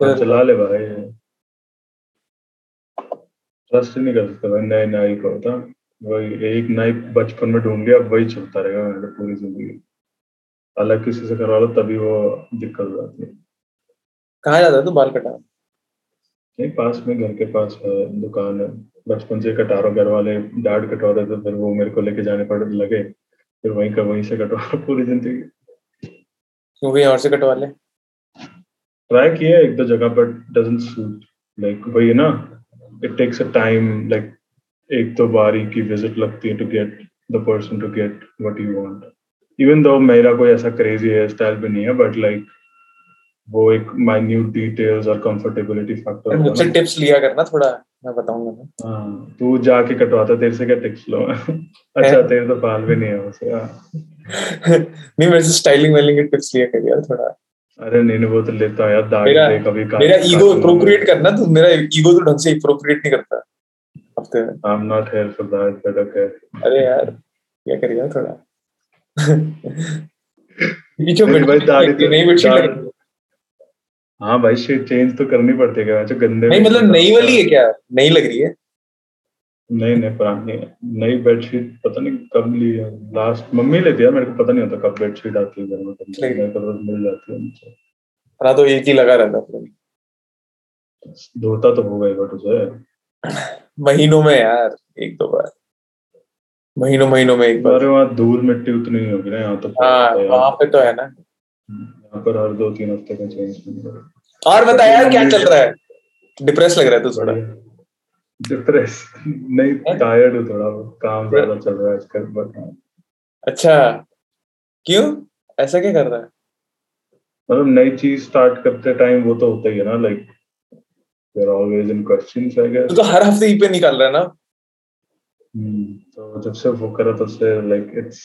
चला ले भाई। ट्रस्ट नहीं कर सकता भाई नए नए को होता वही एक नई बचपन में ढूंढ लिया वही चलता रहेगा मेरे पूरी ज़िंदगी। अलग किसी से करवा लो तभी वो दिक्कत हो जाती है। कहाँ जाता है तू? बाल कटा नहीं पास में घर के पास है दुकान है। बचपन से कटा रहा घर वाले डैड कटवा रहे थे फिर वो मेरे को लेके जाने पड़े लगे। फिर वहीं का वहीं से कटवा पूरी ज़िंदगी। कहीं और से कटवा ले। ट्राई किया एक दो जगह बट डजंट सूट लाइक वही ना it takes a time like एक तो बारी की विज़िट लगती है to get the person to get what you want even though मेरा कोई ऐसा क्रेजी हेयर स्टाइल भी नहीं है बट लाइक वो एक माइन्यूट डिटेल्स और कंफर्टेबिलिटी फैक्टर मुझसे टिप्स लिया करना थोड़ा मैं बताऊँगा ना। हाँ तू जाके कटवाता तेरे से क्या टिप्स लो? अच्छा तेरे तो बाल भी नहीं है वैसे हाँ। नहीं मेरे से स्टाइलिंग वेलिंग के टिप्स लिया कर यार थोड़ा। अरे नहीं नहीं वो तो लेता हूँ यार दाढ़ी मेरा पे कभी काट मेरा ईगो अप्रोप्रिएट करना तू मेरा ईगो तो ढंग से अप्रोप्रिएट नहीं करता। हफ़्ते में। I'm not here for that but okay. अरे यार क्या कर यार थोड़ा? पीछे नहीं भाई, दाढ़ी तो- नहीं लग हाँ भाई शेड चेंज तो करनी पड़ती है क्या जो गंदे नहीं मतलब नई वाली है क्या? नई लग रही है? नहीं नहीं पुरानी नई बेडशीट पता नहीं कब ली है। लास्ट मम्मी लेती है मेरे को पता नहीं होता कब बेडशीट आती है घर में कब। रोज मिल जाती है मुझे हाँ तो एक ही लगा रहता है धोता तो होगा ही बट उसे। महीनों में यार एक दो बार। महीनों महीनों में एक बार। हमारे वहाँ धूल मिट्टी उतनी नहीं होगी ना यहाँ तो हाँ। वहाँ पे तो है ना। यहाँ पर हर दो तीन हफ़्ते का चेंज और बता यार क्या चल रहा है? डिप्रेस लग रहा है तू थोड़ा। डिप्रेस नहीं टायर्ड हूँ थोड़ा काम ज़्यादा चल रहा है आजकल बट हाँ। अच्छा। क्यों? ऐसा क्या कर रहा है? मतलब नई चीज़ स्टार्ट करते टाइम वो तो होता ही है ना like there always in questions I guess तो हर हफ़्ते पे निकाल रहा है ना? तो जब से वो करा तब से लाइक इट्स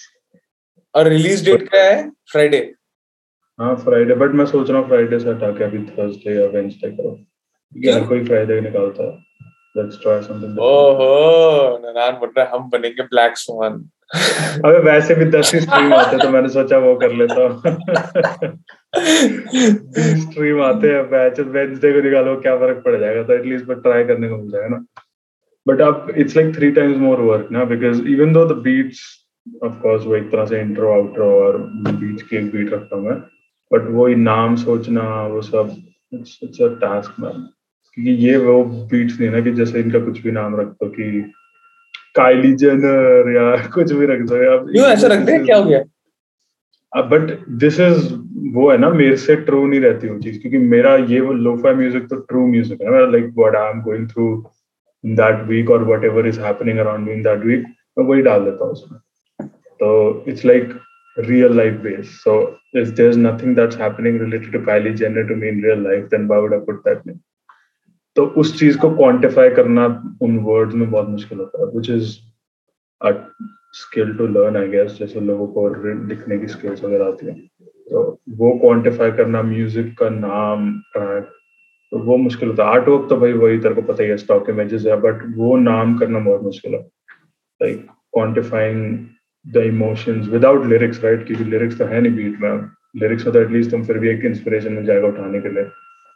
और रिलीज़ डेट क्या है? फ्राइडे हाँ फ्राइडे बट मैं सोच रहा हूँ फ्राइडे से हटा के अभी थर्सडे या वेंसडे करो। कोई फ्राइडे निकालता है। लेट्स ट्राई समथिंग ओहो नारायण बोल रहा हम बनेंगे ब्लैक स्वान अबे वैसे भी दस ही स्ट्रीम आते हैं तो मैंने सोचा वो कर लेता हूँ। स्ट्रीम आते हैं बैच वेंसडे को निकालो क्या फ़र्क पड़ जाएगा? तो एटलीस्ट बट ट्राई करने को मिल जाएगा ना। बट अब it's like three times more work ना because even though the beats of course वो एक तरह से इंट्रो आउट्रो और बीच की एक बीट रखता हूँ मैं बट वो नाम सोचना वो सब it's it's a task man क्योंकि ये वो बीट्स नहीं ना कि जैसे इनका कुछ भी नाम रख दो कि काइली जेनर या कुछ भी रख दो या क्यों ऐसा रखते हैं? क्या हो गया? बट दिस इज़ वो है ना मेरे से ट्रू नहीं रहती वो चीज़ क्योंकि मेरा ये वो लोफा म्यूज़िक तो ट्रू म्यूज़िक है मेरा like what I am going through in that week और whatever is happening around me in that week मैं वही डाल देता हूँ उसमें। तो it's like real life based so if there's nothing that's happening related to Kylie Jenner to me in real life then why would I put that name? तो उस चीज़ को क्वांटिफाई करना उन वर्ड्स में बहुत मुश्किल होता है which is skill to learn I guess जैसे लोगों को लिखने की स्किल्स वगैरह आती है। तो वो क्वांटिफाई करना म्यूज़िक का नाम ट्रैक तो वो मुश्किल होता है। आर्ट वर्क तो भाई वही, तेरे को पता ही है स्टॉक इमेजेस है बट वो नाम करना बहुत मुश्किल है। Like quantifying the emotions without lyrics right क्योंकि लिरिक्स तो है नहीं बीट में। लिरिक्स में तो एटलीस्ट तुम फिर भी एक इंस्पिरेशन मिल जाएगा उठाने के लिए।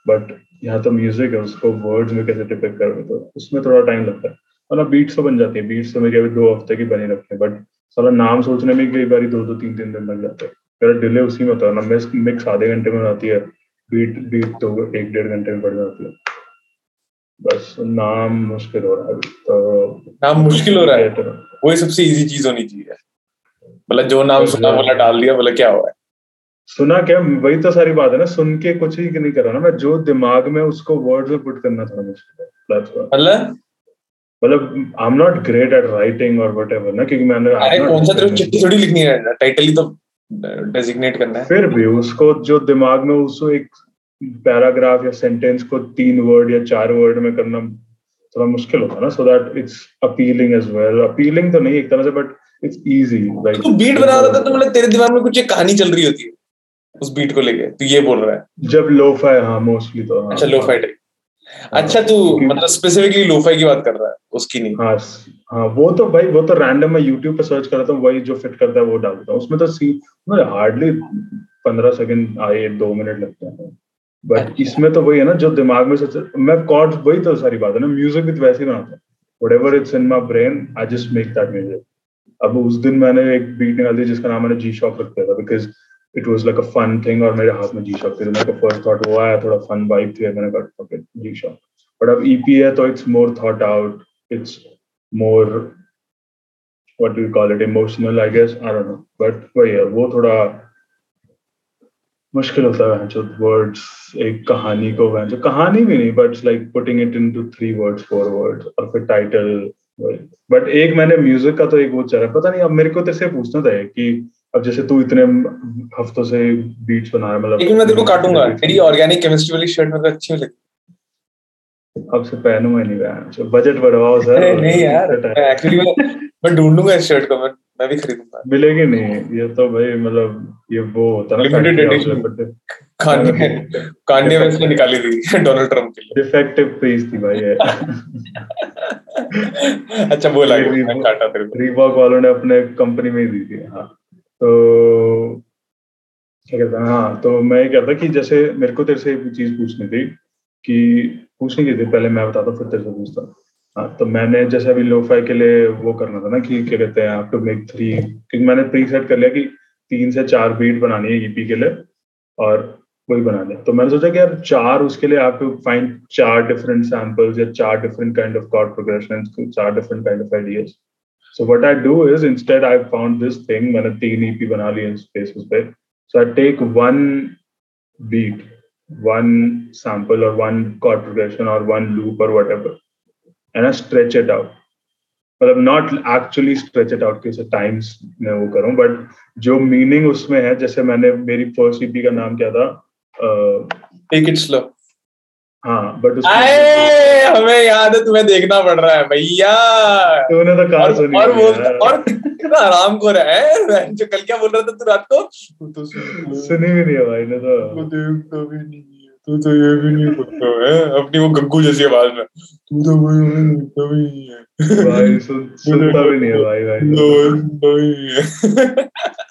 बट यहाँ तो म्यूज़िक है उसको वर्ड्स में कैसे टिपिक करोगे तो उसमें थोड़ा टाइम लगता है। मतलब बीट्स तो बन जाती है बीट्स तो मेरी अभी दो हफ़्ते की बनी रखते हैं बट सारा नाम सोचने में कई बार दो दो तीन तीन दिन लग जाते हैं। मेरा डिले उसी में होता है ना मिक्स मिक्स आधे घंटे में आती है बीट बीट तो एक डेढ़ घंटे में पड़ जाती है। बस नाम मुश्किल हो रहा है तो। नाम मुश्किल हो रहा है। तो वही सबसे इजी चीज़ होनी चाहिए। मतलब जो नाम सुना बोला डाल दिया बोला क्या हुआ है। सुना क्या? वही तो सारी बात है ना सुन के कुछ ही नहीं कर रहा ना मैं जो दिमाग में उसको वर्ड्स में पुट करना थोड़ा मुश्किल है मतलब? मतलब I am not great at writing और वट ना क्योंकि मैंने अरे कौन सा तेरे चिट्ठी थोड़ी लिखनी है? टाइटल ही तो डेजिग्नेट करना है। फिर भी उसको जो दिमाग में उसको एक पैराग्राफ या सेंटेंस को तीन वर्ड या चार वर्ड में करना थोड़ा मुश्किल होता है ना so that it's appealing as well appealing तो नहीं एक तरह से बट इट्स इजी लाइक तू बीट बना रहा था तो मतलब तेरे दिमाग में कुछ एक कहानी चल रही होती है। उस बीट को लेके तू ये बोल रहा है। जब लोफा है हाँ मोस्टली तो हाँ, अच्छा लोफाई टाइप अच्छा तू मतलब स्पेसिफिकली लोफाई की बात कर रहा है उसकी नहीं। हाँ हाँ वो तो भाई वो तो रैंडम मैं यूट्यूब पे सर्च करता हूँ वही जो फिट करता है वो डालता हूँ। उसमें तो सी हार्डली पंद्रह सेकंड आए दो मिनट लगते हैं। बट इसमें तो वही है ना जो दिमाग में सच मैं कॉर्ड वही तो सारी बात है ना म्यूज़िक भी तो वैसे ही बनाता हूँ। Whatever it's in my brain I just make that music अब उस दिन मैंने एक बीट निकाल दी जिसका नाम मैंने जी शॉक रख दिया था because it was like a fun thing और मेरे हाथ में जी शॉक थी। मेरे फ़र्स्ट थॉट वो आया, थोड़ा फन वाइब थी, मैंने कहा ओके जी शॉक बट अब ईपी है तो it's more thought out it's more what do you call it, emotional, i guess, i don't know. But वही है, वो थोड़ा मुश्किल होता है जो वर्ड्स एक कहानी को जो कहानी भी नहीं but like putting it into three words four words और फिर टाइटल बट एक मैंने म्यूज़िक का तो एक वो चल, पता नहीं, अब मेरे को तो पूछना था कि अब जैसे तू इतने हफ्तों से बीट्स बना रहा है मतलब लेकिन मैं तेरे को काटूँगा। तेरी ऑर्गेनिक केमिस्ट्री वाली शर्ट मेरे को अच्छी लगी अब से पहनूँगा नहीं मैं। बजट बढ़वाओ सर। नहीं यार एक्चुअली मैं ढूंढूँगा इस शर्ट को मैं मैं भी खरीदूँगा। मिलेगी नहीं। ये तो भाई मतलब ये वो होता ना limited edition Kanye Kanye West ने निकाली थी डोनाल्ड ट्रंप के लिए। डिफेक्टिव पीस थी भाई ये। अच्छा बोला मैं काटा तेरे को। रीबॉक वालों ने अपने कंपनी में ही दी थी हाँ। तो क्या कहता हाँ तो मैं ये कहता कि जैसे मेरे को तेरे से एक चीज़ पूछनी थी कि पूछने की थी, पहले मैं बताता, फिर तेरे से पूछता। हाँ तो मैंने जैसे अभी लोफाई के लिए वो करना था ना कि क्या कहते हैं आप टू मेक थ्री क्योंकि मैंने प्री सेट कर लिया कि तीन से चार बीट बनानी है ईपी e के लिए और वही बनाने तो मैंने सोचा कि यार चार उसके लिए आप फाइंड चार डिफरेंट सैम्पल्स या चार different kind of chord progression चार different kind of ideas So what I do is instead I found this thing मैंने तीन ईपी e बना ली स्पेसेस पे so I take one beat one sample और one chord progression और one loop और whatever and I stretch it out. मतलब not actually stretch it out के times मैं वो करूं बट जो मीनिंग उसमें है जैसे मैंने मेरी फर्स्ट ईपी का नाम क्या था टेक इट स्लो हाँ बट हमें याद है तुम्हें देखना पड़ रहा है भैया। तूने तो कहा सुनी और वो और कितना आराम को रहा है जो कल क्या बोल रहा था तू रात को? तो सुनी भी नहीं है भाई ने तो देखता भी नहीं तू तो ये भी नहीं करता है अपनी वो गग्गू जैसी आवाज़ में। तू तो कोई सुनता भी नहीं है। भाई सुन सुनता भी नहीं है भाई भाई।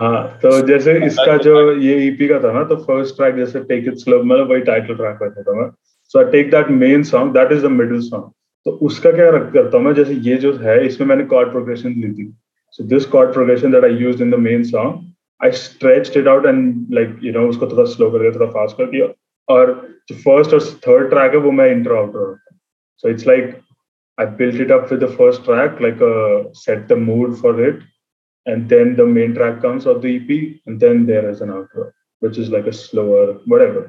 हाँ तो जैसे इसका जो ये ईपी का था ना तो फ़र्स्ट ट्रैक जैसे टेक इट स्लो मतलब वही टाइटल ट्रैक करता था मैं। So I take that main song that is the middle song तो उसका क्या रख करता हूँ मैं जैसे ये जो है इसमें मैंने कॉर्ड प्रोग्रेशन ली थी। So this chord progression that I used in the main song I stretched it out and like you know उसको थोड़ा स्लो कर दिया थोड़ा fast कर दिया और जो फ़र्स्ट और थर्ड ट्रैक है वो मैं outro so it's like I built it up with the first track like uh, set the mood for it. And then the main track comes of the EP and then there is an outro, which is like a slower, whatever.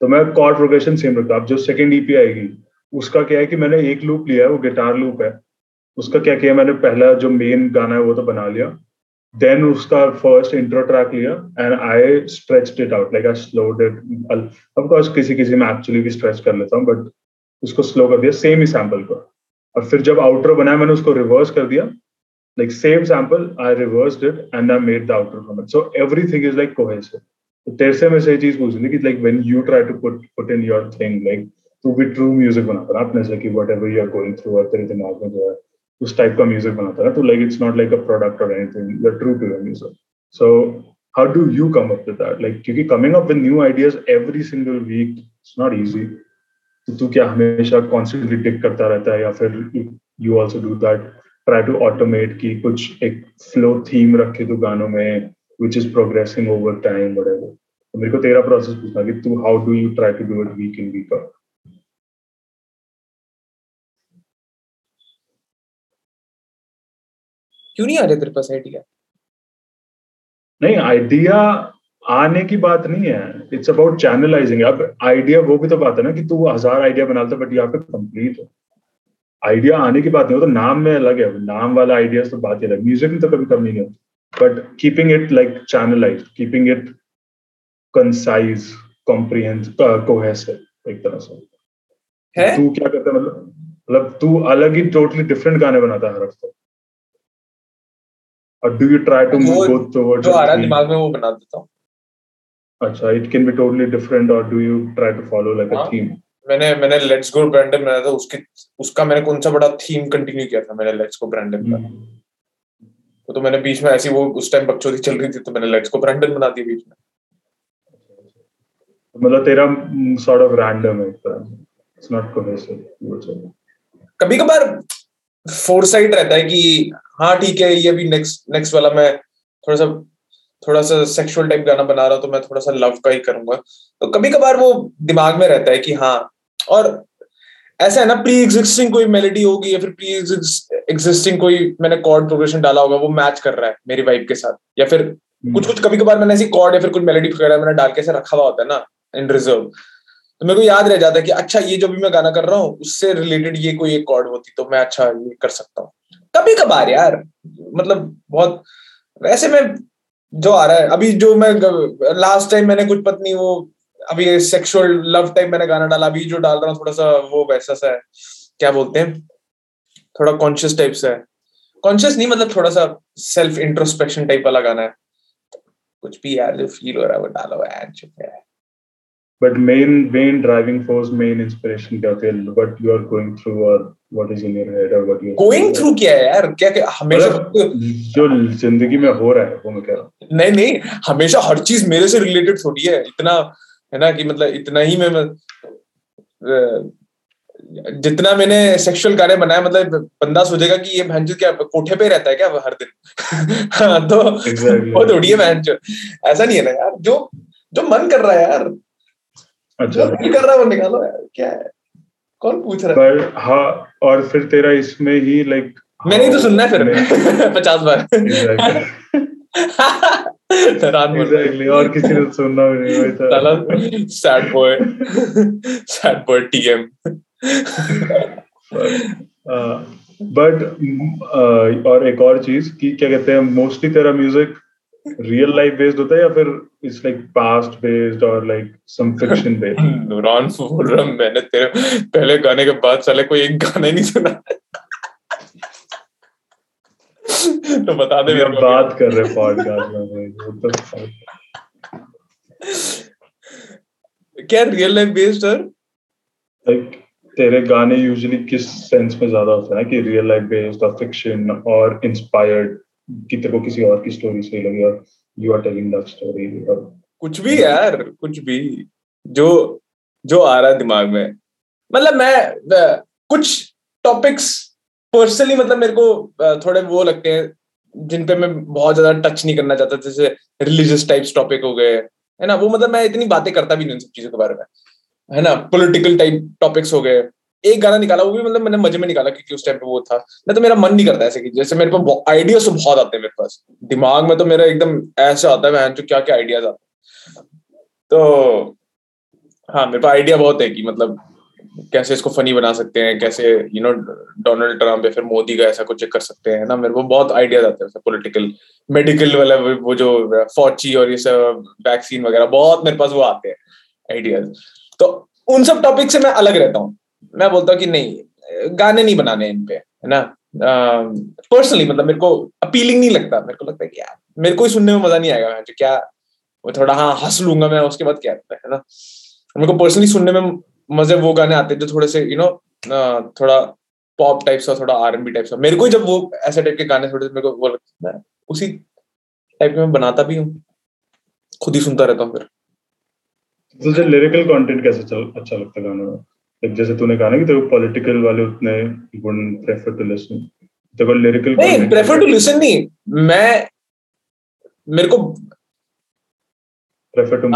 तो मैं chord progression same रखता अब जो second EP आएगी, उसका क्या है कि मैंने एक लूप लिया है, वो गिटार लूप है। उसका क्या किया मैंने पहला जो मेन गाना है, वो तो बना लिया। देन उसका फ़र्स्ट इंट्रो ट्रैक लिया and I stretch it out like I slowed it of course किसी किसी में एक्चुअली भी स्ट्रेच कर लेता हूँ बट उसको स्लो कर दिया सेम ही सैंपल को। और फिर जब आउटर बनाया मैंने उसको रिवर्स कर दिया। Like, same sample, i reversed it and i made the outer from it. So, everything is like cohesive. तो तेरे से मैं सही चीज़ पूछ रही कि like, when you try to put put in your thing, like, to be true music बनाता ना अपने से कि whatever you are going through और तेरे दिमाग में जो है उस टाइप का म्यूज़िक बनाता है तो like it's not like a product और anything you are true to your music so how do you come up with that like क्योंकि coming up with new ideas every single week it's not easy तो तू क्या हमेशा constantly टिक करता रहता है या फिर you also do that try to automate की कुछ एक फ्लो थीम रखे तू गानों में which is progressing over time what तो मेरे को तेरा प्रोसेस पूछना कि तू how do you try to do it week in week out क्यों नहीं आ रहे तेरे पास आइडिया नहीं आइडिया आने की बात नहीं है। इट्स अबाउट चैनलाइजिंग अब आइडिया वो भी तो बात है ना कि तू हज़ार आइडिया बनाता बट यहाँ पे कंप्लीट हो। आइडिया आने की बात नहीं हो तो नाम में अलग है। नाम वाला आइडिया तो बात ही अलग। म्यूज़िक में तो कभी कमी नहीं होती but keeping it like channelize keeping it concise comprehensive cohesive एक तरह से। है? तू क्या करता है? मतलब मतलब तू अलग ही टोटली डिफरेंट गाने बनाता है हर हफ़्ते। Or do you try to move both towards जो आ रहा दिमाग में वो बना देता हूँ। अच्छा it can be totally different or do you try to follow like a theme? मैंने मैंने लेट्स गो ब्रांडन बनाया था उसके उसका मैंने कौन सा बड़ा थीम कंटिन्यू किया था मैंने लेट्स गो ब्रांडन का तो, तो मैंने बीच में ऐसी वो उस टाइम बकचोदी चल रही थी तो मैंने लेट्स गो ब्रांडन बना दिया बीच में। मतलब तेरा सॉर्ट ऑफ़ रैंडम है इट्स नॉट कोहेसिव कभी कभार फोरसाइट रहता है कि हाँ ठीक है ये भी नेक्स्ट नेक्स्ट वाला मैं थोड़ा सा थोड़ा सा सेक्सुअल टाइप गाना बना रहा हूँ तो मैं थोड़ा सा लव का ही करूँगा। तो कभी कभार वो दिमाग में रहता है कि हाँ और ऐसा है ना प्री एग्जिस्टिंग कोई मेलोडी होगी या फिर प्री एग्जिस्टिंग कोई मैंने कॉर्ड प्रोग्रेशन डाला होगा वो मैच कर रहा है मेरी वाइब के साथ। या फिर hmm. कुछ कुछ कभी कभार मैंने ऐसी कॉर्ड या फिर कुछ मेलोडी वगैरह मैंने डाल के ऐसे रखा हुआ होता है ना इन रिज़र्व तो मेरे को याद रह जाता है कि अच्छा ये जो भी मैं गाना कर रहा हूँ उससे रिलेटेड ये कोई एक कॉर्ड होती तो मैं अच्छा ये कर सकता हूँ। कभी कभार यार मतलब बहुत वैसे मैं जो आ रहा है अभी जो मैं लास्ट टाइम मैंने कुछ पत्नी वो अभी सेक्सुअल लव टाइप मैंने गाना डाला अभी जो डाल रहा हूँ थोड़ा सा वो वैसा सा है। क्या बोलते हैं? थोड़ा कॉन्शियस टाइप सा है। कॉन्शियस नहीं मतलब थोड़ा सा सेल्फ इंट्रोस्पेक्शन टाइप वाला गाना है। कुछ भी यार जो फील हो रहा है वो डालो यार चुप है। But main main driving force main inspiration क्या होती है? What you are going through or what is in your head or what you going through क्या है यार? क्या क्या हमेशा जो ज़िंदगी में हो रहा है वो मैं कह रहा हूँ। नहीं नहीं हमेशा हर चीज़ मेरे से रिलेटेड थोड़ी है। इतना है ना कि मतलब इतना ही मैं जितना मैंने सेक्सुअल गाने बनाए मतलब बंदा सोचेगा कि ये भैंस क्या कोठे पे रहता है क्या हर दिन? हाँ, तो exactly. वो थोड़ी है भैंस ऐसा नहीं है ना यार जो जो मन कर रहा है यार। अच्छा। जो कर रहा है वो निकालो यार क्या है? कौन पूछ रहा है? पर हाँ और फिर तेरा इसमें ही लाइक मैंने ही तो सुनना है फिर पचास बार। एग्जैक्टली और किसी ने सुनना भी नहीं साला sad boy sad boy TM but और एक और चीज़ कि क्या कहते हैं मोस्टली तेरा म्यूज़िक रियल लाइफ बेस्ड होता है या फिर इट्स लाइक पास्ट बेस्ड और लाइक सम फिक्शन बेस्ड नूरान बोल रहा मैंने तेरे पहले गाने के बाद साले कोई एक गाना ही नहीं सुना। तो बता दे मेरे बात कर रहे पॉडकास्ट में तो क्या रियल लाइफ बेस्ड है? लाइक तेरे गाने यूजुअली किस सेंस में ज़्यादा होते हैं कि रियल लाइफ बेस्ड और फिक्शन और इंस्पायर्ड कि तेरे को किसी और की स्टोरी सही लगी और you are telling that story और कुछ भी यार कुछ भी। जो जो आ रहा है दिमाग में। मतलब मैं कुछ टॉपिक्स पर्सनली मतलब मेरे को थोड़े वो लगते हैं, जिन पे मैं बहुत ज़्यादा टच नहीं करना चाहता, जैसे रिलीजियस टाइप्स टॉपिक हो गए, है ना? वो मतलब मैं इतनी बातें करता भी नहीं उन सब चीज़ों के बारे में, है ना? पॉलिटिकल टाइप टॉपिक्स हो गए। एक गाना निकाला, वो भी मतलब मैंने मज़े में निकाला, क्योंकि उस टाइम पे वो था। नहीं तो मेरा मन नहीं करता ऐसे कि जैसे मेरे पास आइडियाज़ तो बहुत आते हैं मेरे पास। दिमाग में तो मेरा एकदम ऐसे आता है जो क्या क्या आइडियाज़ आते हैं। तो हाँ मेरे पास आइडिया बहुत है कि मतलब कैसे इसको फनी बना सकते हैं, कैसे यू नो डोनाल्ड ट्रंप या फिर मोदी का ऐसा कुछ कर सकते हैं ना? मेरे को बहुत आइडियाज़ आते हैं पॉलिटिकल मेडिकल वाला वो जो फौची और ये सब वैक्सीन वगैरह, बहुत मेरे पास वो आते हैं आइडियाज़ तो उन सब टॉपिक से मैं अलग रहता हूँ। मैं बोलता हूँ कि नहीं, गाने नहीं बनाने इन पे, है ना? पर्सनली मतलब मेरे को अपीलिंग नहीं लगता। मेरे को लगता है कि यार, मेरे को ही सुनने में मज़ा नहीं आएगा। जो, क्या, वो थोड़ा हाँ हंस लूँगा मैं, उसके बाद क्या है ना? मेरे को पर्सनली सुनने में मज़े वो गाने आते हैं जो थोड़े से यू नो थोड़ा पॉप टाइप सा थोड़ा आर बी टाइप सा मेरे को जब वो ऐसे टाइप के गाने थोड़े मेरे को वो लगता है उसी टाइप के मैं बनाता भी हूँ। खुद ही सुनता रहता हूँ फिर। तुझे लिरिकल कंटेंट कैसे चल अच्छा लगता है गानों में? जैसे तूने कहा ना कि तेरे पॉलिटिकल वाले उतने वुडंट प्रेफर टू लिसन को लिरिकल नहीं प्रेफर टू लिसन नहीं। मैं मेरे को प्रेफर टू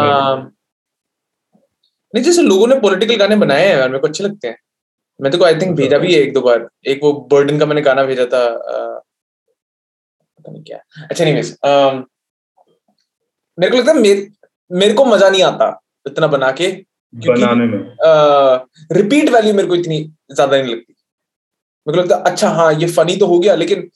नहीं जैसे लोगों ने पॉलिटिकल गाने बनाए हैं यार मेरे को अच्छे लगते हैं। मैं तो आई थिंक भेजा भी है एक दो बार। एक वो बर्डन का मैंने गाना भेजा था पता नहीं क्या। अच्छा नहीं मेरे को लगता है मेरे, मेरे को मज़ा नहीं आता इतना बना के बनाने में। रिपीट वैल्यू मेरे को इतनी ज़्यादा नहीं लगती। मेरे को लगता है अच्छा हाँ ये फनी तो हो गया लेकिन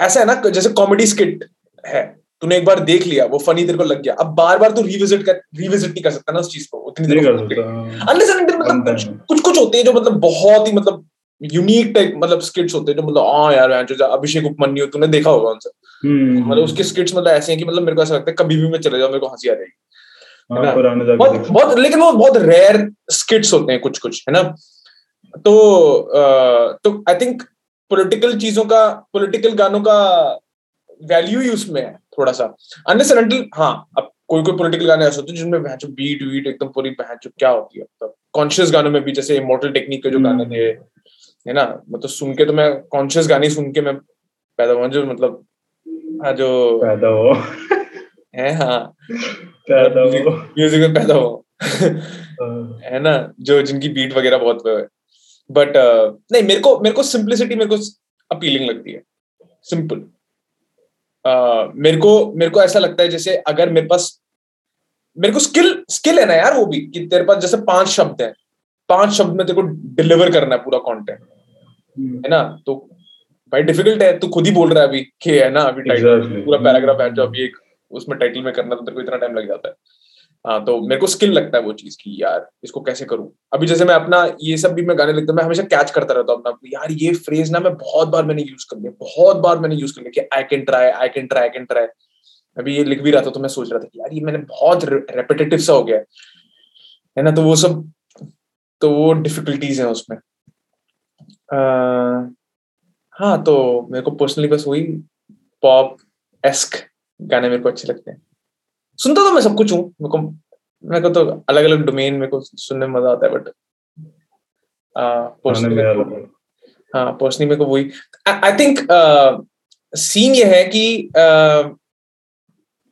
ऐसा है ना जैसे कॉमेडी स्किट है। तूने एक बार देख लिया वो फनी तेरे को लग गया। अब बार बार तू रिविजिट कर रिविजिट नहीं कर सकता ना उस चीज़ को उतनी देर अनलेस एंड मतलब कुछ कुछ कुछ होते हैं जो मतलब बहुत ही मतलब यूनिक टाइप मतलब स्किट्स होते हैं जो मतलब हाँ यार जो अभिषेक उपमन्यु तूने देखा होगा उनसे। हम्म। मतलब उसके स्किट्स मतलब ऐसे हैं कि मतलब मेरे को ऐसा लगता है कभी भी मैं चले जाऊँ मेरे को हँसी आ जाएगी। हाँ, बहुत बहुत लेकिन वो बहुत रेयर स्किट्स होते हैं कुछ कुछ है ना? तो तो आई थिंक पॉलिटिकल चीज़ों का पॉलिटिकल गानों का वैल्यू ही उसमें है। थोड़ा सा अनलेस हाँ अब कोई कोई पॉलिटिकल गाने ऐसे होते हैं जिनमें भैंचो बीट वीट एकदम पूरी भैंचो क्या होती है? मतलब कॉन्शियस गानों में भी जैसे इमोर्टल टेक्निक के जो गाने थे है ना? मतलब सुन के तो मैं कॉन्शियस गाने सुन के मैं पैदा हुआ जो मतलब हाँ जो पैदा हो है हाँ। पैदा हो म्यूज़िक में पैदा हो हाँ, है ना? जो जिनकी बीट वगैरह बहुत है। बट नहीं मेरे को मेरे को सिंप्लिसिटी मेरे को अपीलिंग लगती है। सिंपल मेरे को मेरे को ऐसा लगता है जैसे अगर मेरे पास मेरे को स्किल स्किल है ना यार वो भी कि तेरे पास जैसे पाँच शब्द हैं। पाँच शब्द में तेरे को डिलीवर करना है पूरा कंटेंट हम्म, है ना? तो भाई डिफ़िकल्ट है तू खुद ही बोल रहा है अभी के है ना अभी टाइटल Exactly. पूरा पैराग्राफ है जो अभी एक उसमें टाइटल में करना तो तेरे को इतना टाइम लग जाता है। हाँ तो मेरे को स्किल लगता है वो चीज़ की, यार, इसको कैसे करूँ? अभी जैसे मैं अपना ये सब भी मैं गाने लिखता हूँ, मैं हमेशा कैच करता रहता हूँ अपना, यार, ये फ्रेज ना मैं बहुत बार मैंने यूज़ कर लिया, बहुत बार मैंने यूज़ कर लिया कि I can try I can try I can try अभी ये लिख भी रहा था तो मैं सोच रहा था कि यार, ये मैंने बहुत रेपिटेटिव सा हो गया है। ना तो वो सब तो वो डिफिकल्टीज हैं उसमें। हाँ तो मेरे को पर्सनली बस वही पॉप एस्क गाने मेरे को अच्छे लगते हैं। सुनता तो मैं सब कुछ हूँ। मेरे को मेरे को तो अलग अलग डोमेन मेरे को सुनने में मज़ा आता है बट में है। हाँ पर्सनली मेरे को वही आई थिंक सीन ये है कि uh,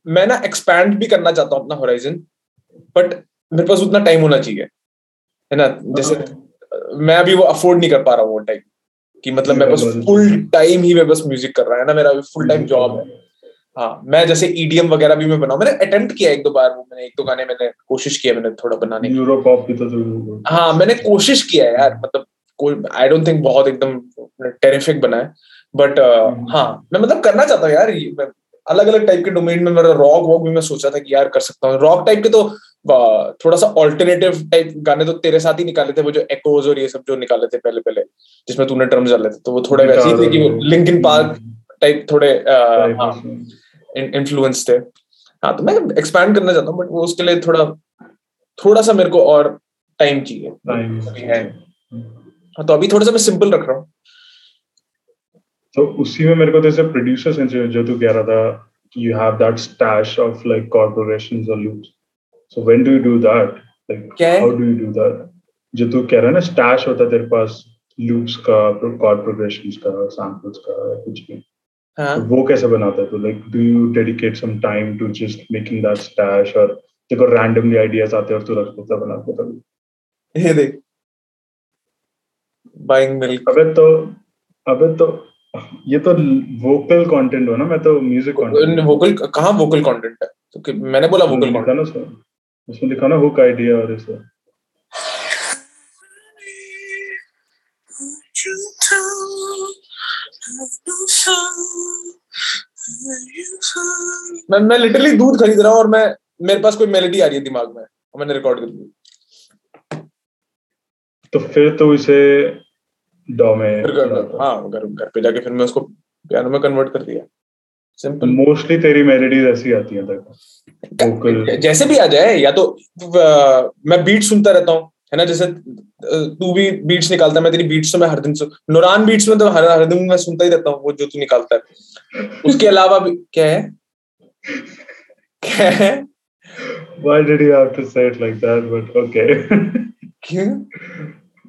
मैं ना एक्सपैंड भी करना चाहता हूँ अपना होराइजन बट मेरे पास उतना टाइम होना चाहिए है ना? जैसे मैं अभी वो अफोर्ड नहीं कर पा रहा हूँ वो टाइम कि मतलब मैं बस फुल टाइम ही। मैं बस म्यूज़िक कर रहा है ना? मेरा फुल टाइम जॉब है। हाँ मैं जैसे ईडीएम वगैरह भी मैं बनाऊ। मैंने अटेम्प्ट किया एक दो बार वो मैंने एक दो गाने मैंने कोशिश किया मैंने थोड़ा बनाने की। तो हाँ मैंने कोशिश किया है यार मतलब कोई आई डोंट थिंक बहुत एकदम टेरिफिक बना है। बट uh, हाँ मैं मतलब करना चाहता हूँ यार अलग अलग टाइप के डोमेन में मेरा रॉक वॉक भी मैं सोचा था कि यार कर सकता हूँ। रॉक टाइप के तो थोड़ा सा ऑल्टरनेटिव टाइप गाने तो तेरे साथ ही निकाले थे वो जो एक्ोज और ये सब जो निकाले थे पहले पहले जिसमें तूने ड्रम्स डाले थे तो वो थोड़े वैसे ही थे कि लिंकिन पार्क टाइप थोड़े आ, हाँ, इन्फ्लुएंस थे हाँ। तो मैं एक्सपैंड करना चाहता हूँ बट वो उसके लिए थोड़ा थोड़ा सा मेरे को और टाइम चाहिए। है। हाँ, तो अभी थोड़ा सा मैं सिंपल रख रहा हूँ। तो उसी में मेरे को जैसे प्रोड्यूसर से जो तू कह रहा था कि you have that stash of like corporations or loops so when do you do that? Like क्या है? how do you जो तू कह रहा है ना stash होता है तेरे पास loops का progressions का samples का कुछ भी। हाँ। तो वो कैसे बनाता है तो? Like do you dedicate some time to just making that stash और तेरे को randomly ideas आते हैं और तू रख देता बना के तभी। ये देख। बाइंग मिल्क अबे तो अबे तो ये तो वोकल कंटेंट हो ना मैं तो म्यूज़िक कंटेंट वोकल कहाँ वोकल कंटेंट है? तो कि मैंने बोला वोकल लिखा कंटेंट ना उसमें। उसमें लिखा ना हुक आइडिया और ऐसे मैं मैं लिटरली दूध खरीद रहा हूँ और मैं मेरे पास कोई मेलोडी आ रही है दिमाग में। और मैंने रिकॉर्ड कर दी। तो फिर तो इसे डॉ में हाँ घर घर पे जाके फिर मैं उसको पियानो में कन्वर्ट कर दिया। सिंपल मोस्टली तेरी मेलोडीज ऐसी आती हैं देखो जैसे भी आ जाए या तो अ, मैं बीट सुनता रहता हूँ। है ना? जैसे तू भी बीट्स निकालता है मैं तेरी बीट्स तो मैं हर दिन सुन नूरान बीट्स में तो हर हर दिन मैं सुनता ही रहता हूँ वो जो तू निकालता है। उसके अलावा भी क्या है? क्या है? Why did you have to say it like that? But okay. क्यों?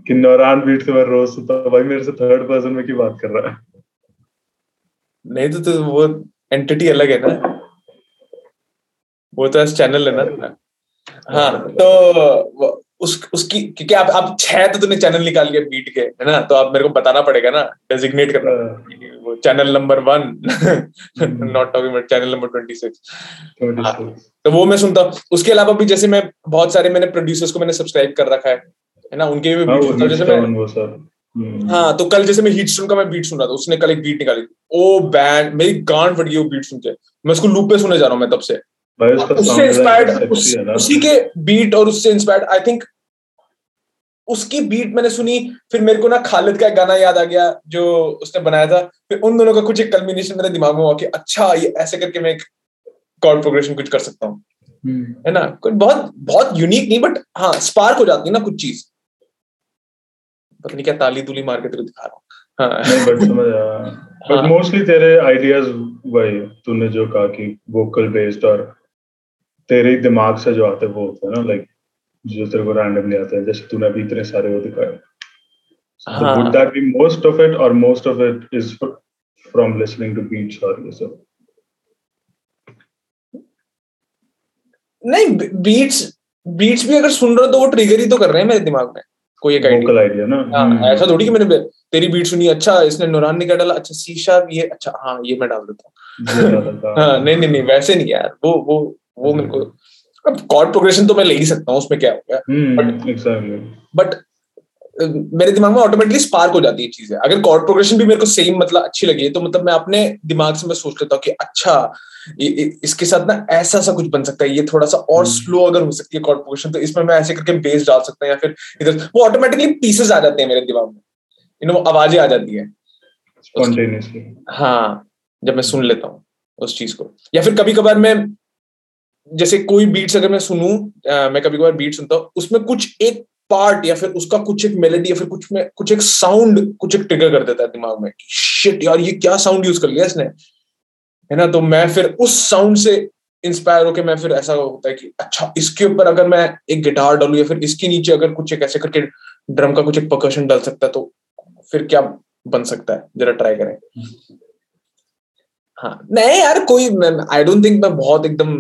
कि नौरान बीट से मैं रोज सुनता हूँ। भाई मेरे से थर्ड पर्सन में की बात कर रहा है? नहीं तो, तो वो एंटिटी अलग है ना? वो तो चैनल है ना? हाँ तो उस उसकी क्योंकि आप आप छह तो तूने चैनल निकाल लिया बीट के है ना? तो आप मेरे को बताना पड़ेगा ना डेजिग्नेट करना हाँ, वो channel number one. Not talking about channel number twenty six तो वो मैं सुनता हूँ। उसके अलावा भी जैसे मैं बहुत सारे मैंने प्रोड्यूसर्स को मैंने सब्सक्राइब कर रखा है है ना? उनके भी हाँ सुनता जैसे मैं हम्म, हाँ तो कल जैसे मैं हीट स्टोन का मैं बीट सुन रहा था उसने कल एक बीट निकाली ओ बैंड मेरी गांड फट गई वो बीट सुन के। मैं उसको लूप पे सुने जा रहा हूँ मैं तब से। उससे इंस्पायर्ड ना। उसी के बीट और उससे इंस्पायर्ड आई थिंक उसकी बीट मैंने सुनी फिर मेरे को ना खालिद का एक गाना याद आ गया जो उसने बनाया था। फिर उन दोनों का कुछ एक कल्बिनेशन मेरे दिमाग में हुआ कि अच्छा ये ऐसे करके मैं एक कॉर्ड प्रोग्रेशन कुछ कर सकता हूँ। हम्म, है ना? कुछ बहुत बहुत यूनिक नहीं बट हाँ स्पार्क हो जाती है ना कुछ चीज़। पता नहीं क्या ताली तुली मार के तेरे दिखा रहा हूँ। हाँ। बट हाँ। मोस्टली तेरे आइडियाज़ वही तूने जो कहा कि वोकल बेस्ड और तेरे दिमाग से जो आते वो होते हैं ना लाइक जो तेरे को रैंडमली आते हैं जैसे तूने अभी इतने सारे वो दिखाए। हाँ। Would that be most of it or most of it is fr- from listening to beats or yourself नहीं बीट्स बीट्स भी अगर सुन रहे हो तो वो ट्रिगर ही तो कर रहे हैं मेरे दिमाग में कोई एक vocal आइडिया ना? हाँ हम्म, ऐसा थोड़ी कि मैंने तेरी बीट सुनी अच्छा इसने नूरान ने क्या डाला? अच्छा शीशा भी ये अच्छा हाँ ये मैं डाल देता हूँ। ये हाँ नहीं नहीं नहीं वैसे नहीं यार वो वो वो मेरे को अब कॉर्ड प्रोग्रेशन तो मैं ले ही सकता हूँ उसमें क्या हो गया? हम्म बट मेरे दिमाग में ऑटोमेटिकली स्पार्क हो जाती है चीज़ें। अगर कॉर्ड प्रोग्रेशन भी मेरे को सेम मतलब अच्छी लगी है तो मतलब मैं अपने दिमाग से मैं सोच लेता हूँ कि अच्छा ये, इसके साथ ना ऐसा सा कुछ बन सकता है ये थोड़ा सा और हम्म। स्लो अगर हो सकती है कॉर्ड प्रोग्रेशन तो इसमें मैं ऐसे करके बेस डाल सकता हूँ या फिर इधर वो ऑटोमेटिकली पीसेस आ जाते हैं मेरे दिमाग में। यू नो आवाज़ें आ जाती है। हाँ जब मैं सुन लेता हूँ उस चीज़ को। या फिर कभी कभार मैं जैसे कोई बीट्स अगर मैं सुनू मैं कभी कभार बीट सुनता हूँ उसमें कुछ एक पार्ट या फिर उसका कुछ एक मेलेडी या फिर कुछ में कुछ एक साउंड कुछ एक ट्रिगर कर देता है दिमाग में शिट यार ये क्या साउंड यूज़ कर लिया इसने? है ना? तो मैं फिर उस साउंड से इंस्पायर होके मैं फिर ऐसा होता है कि अच्छा इसके ऊपर अगर मैं एक गिटार डालू या फिर इसके नीचे अगर कुछ एक ऐसे करके ड्रम का कुछ एक प्रकर्शन डाल सकता है तो फिर क्या बन सकता है? जरा ट्राई करें। हाँ नहीं यार कोई आई डोंट थिंक मैं बहुत एकदम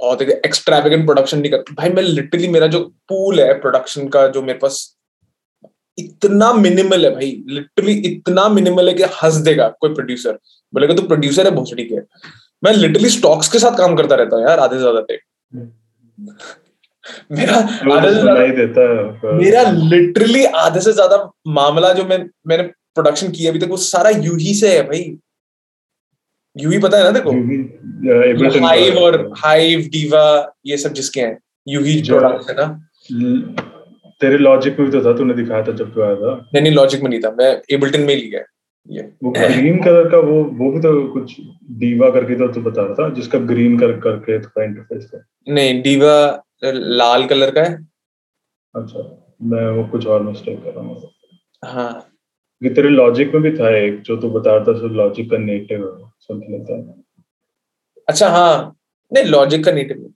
बहुत एक्स्ट्रावेगेंट प्रोडक्शन नहीं करता भाई मैं लिटरली मेरा जो पूल है प्रोडक्शन का जो मेरे पास इतना मिनिमल है भाई लिटरली इतना मिनिमल है कि हंस देगा कोई प्रोड्यूसर बोलेगा तो प्रोड्यूसर है भोसड़ी के। मैं लिटरली स्टॉक्स के साथ काम करता रहता हूँ यार आधे से ज़्यादा टाइम मेरा आधे तो से ज़्यादा है पर- मेरा लिटरली आधे से ज़्यादा मामला जो मैं मैंने प्रोडक्शन किया अभी तक वो सारा यू ही से है भाई। यू ही पता है ना देखो हाइव और हाइव डीवा ये सब जिसके हैं यू ही जो- प्रोडक्ट्स है ना? तेरे लॉजिक में भी तो था तूने दिखाया था जब तू आया था। नहीं नहीं लॉजिक में नहीं था मैं एबल्टन में लिया है ये। वो ग्रीन कलर का वो वो भी तो कुछ डीवा करके तो तू बता रहा था जिसका ग्रीन कर करके थोड़ा इंटरफेस था नहीं डीवा लाल कलर का है। अच्छा मैं वो कुछ और मिस्टेक कर रहा हूँ। हाँ कि तेरे लॉजिक में भी था एक जो तू बता रहा था सो लॉजिक का नेटिव समथिंग लाइक दैट अच्छा हाँ। नहीं लॉजिक का नेटिव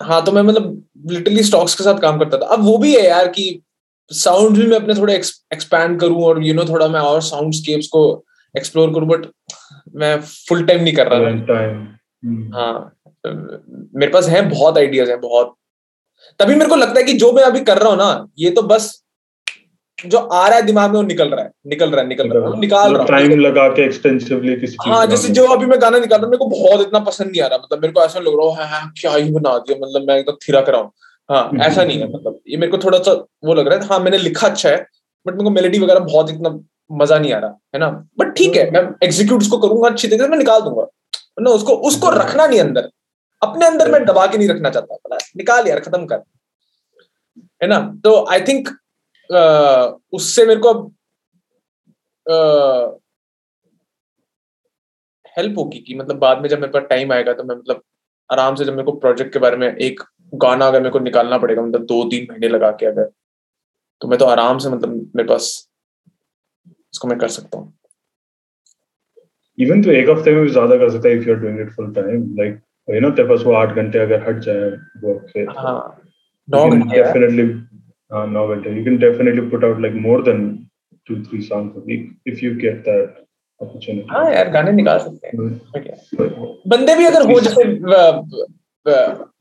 हाँ। तो मैं मतलब लिटरली स्टॉक्स के साथ काम करता था। अब वो भी है यार कि साउंड भी मैं अपने थोड़े एक्सपैंड करूँ और यू नो थोड़ा मैं और साउंड स्केप्स को एक्सप्लोर करूँ बट मैं फुल टाइम नहीं कर रहा था। टाइम हाँ मेरे पास है बहुत आइडियाज़ हैं बहुत। तभी मेरे को लगता है कि जो मैं अभी कर रहा हूँ ना ये तो बस जो आ रहा है दिमाग में वो निकल रहा है निकल रहा है निकल रहा है निकाल रहा हूँ। टाइम लगा के एक्सटेंसिवली किसी हाँ जैसे जो अभी मैं गाना निकाल रहा हूँ मेरे को बहुत इतना पसंद नहीं आ रहा मतलब मेरे को ऐसा लग रहा है हाँ, हाँ, क्या ही बना दिया मतलब मैं एकदम थिरा कर रहा हूँ। हाँ ऐसा नहीं है मतलब ये मेरे को थोड़ा सा वो लग रहा है हाँ मैंने लिखा अच्छा है बट मेरे को मेलेडी वगैरह बहुत इतना मज़ा नहीं आ रहा है ना? बट ठीक है मैं एग्जीक्यूट उसको करूँगा अच्छी तरीके से मैं निकाल दूँगा। ना उसको उसको रखना नहीं अंदर अपने अंदर मैं दबा के नहीं रखना चाहता निकाल यार खत्म कर है ना? तो आई थिंक उससे मेरे को अब हेल्प होगी कि मतलब बाद में जब मेरे पास टाइम आएगा तो मैं मतलब आराम से जब मेरे को प्रोजेक्ट के बारे में एक गाना अगर मेरे को निकालना पड़ेगा मतलब दो तीन महीने लगा के अगर तो मैं तो आराम से मतलब मेरे पास इसको मैं कर सकता हूँ। इवन तो एक हफ़्ते में भी ज़्यादा कर सकता है if you are doing it full time like you know तेरे पास वो आठ घंटे अगर हट जाए वर्क से हाँ डेफिनेटली नौ घंटे you can definitely put out like more than two three songs a week if you get that हाँ यार गाने निकाल सकते हैं। है। बंदे भी अगर हो जैसे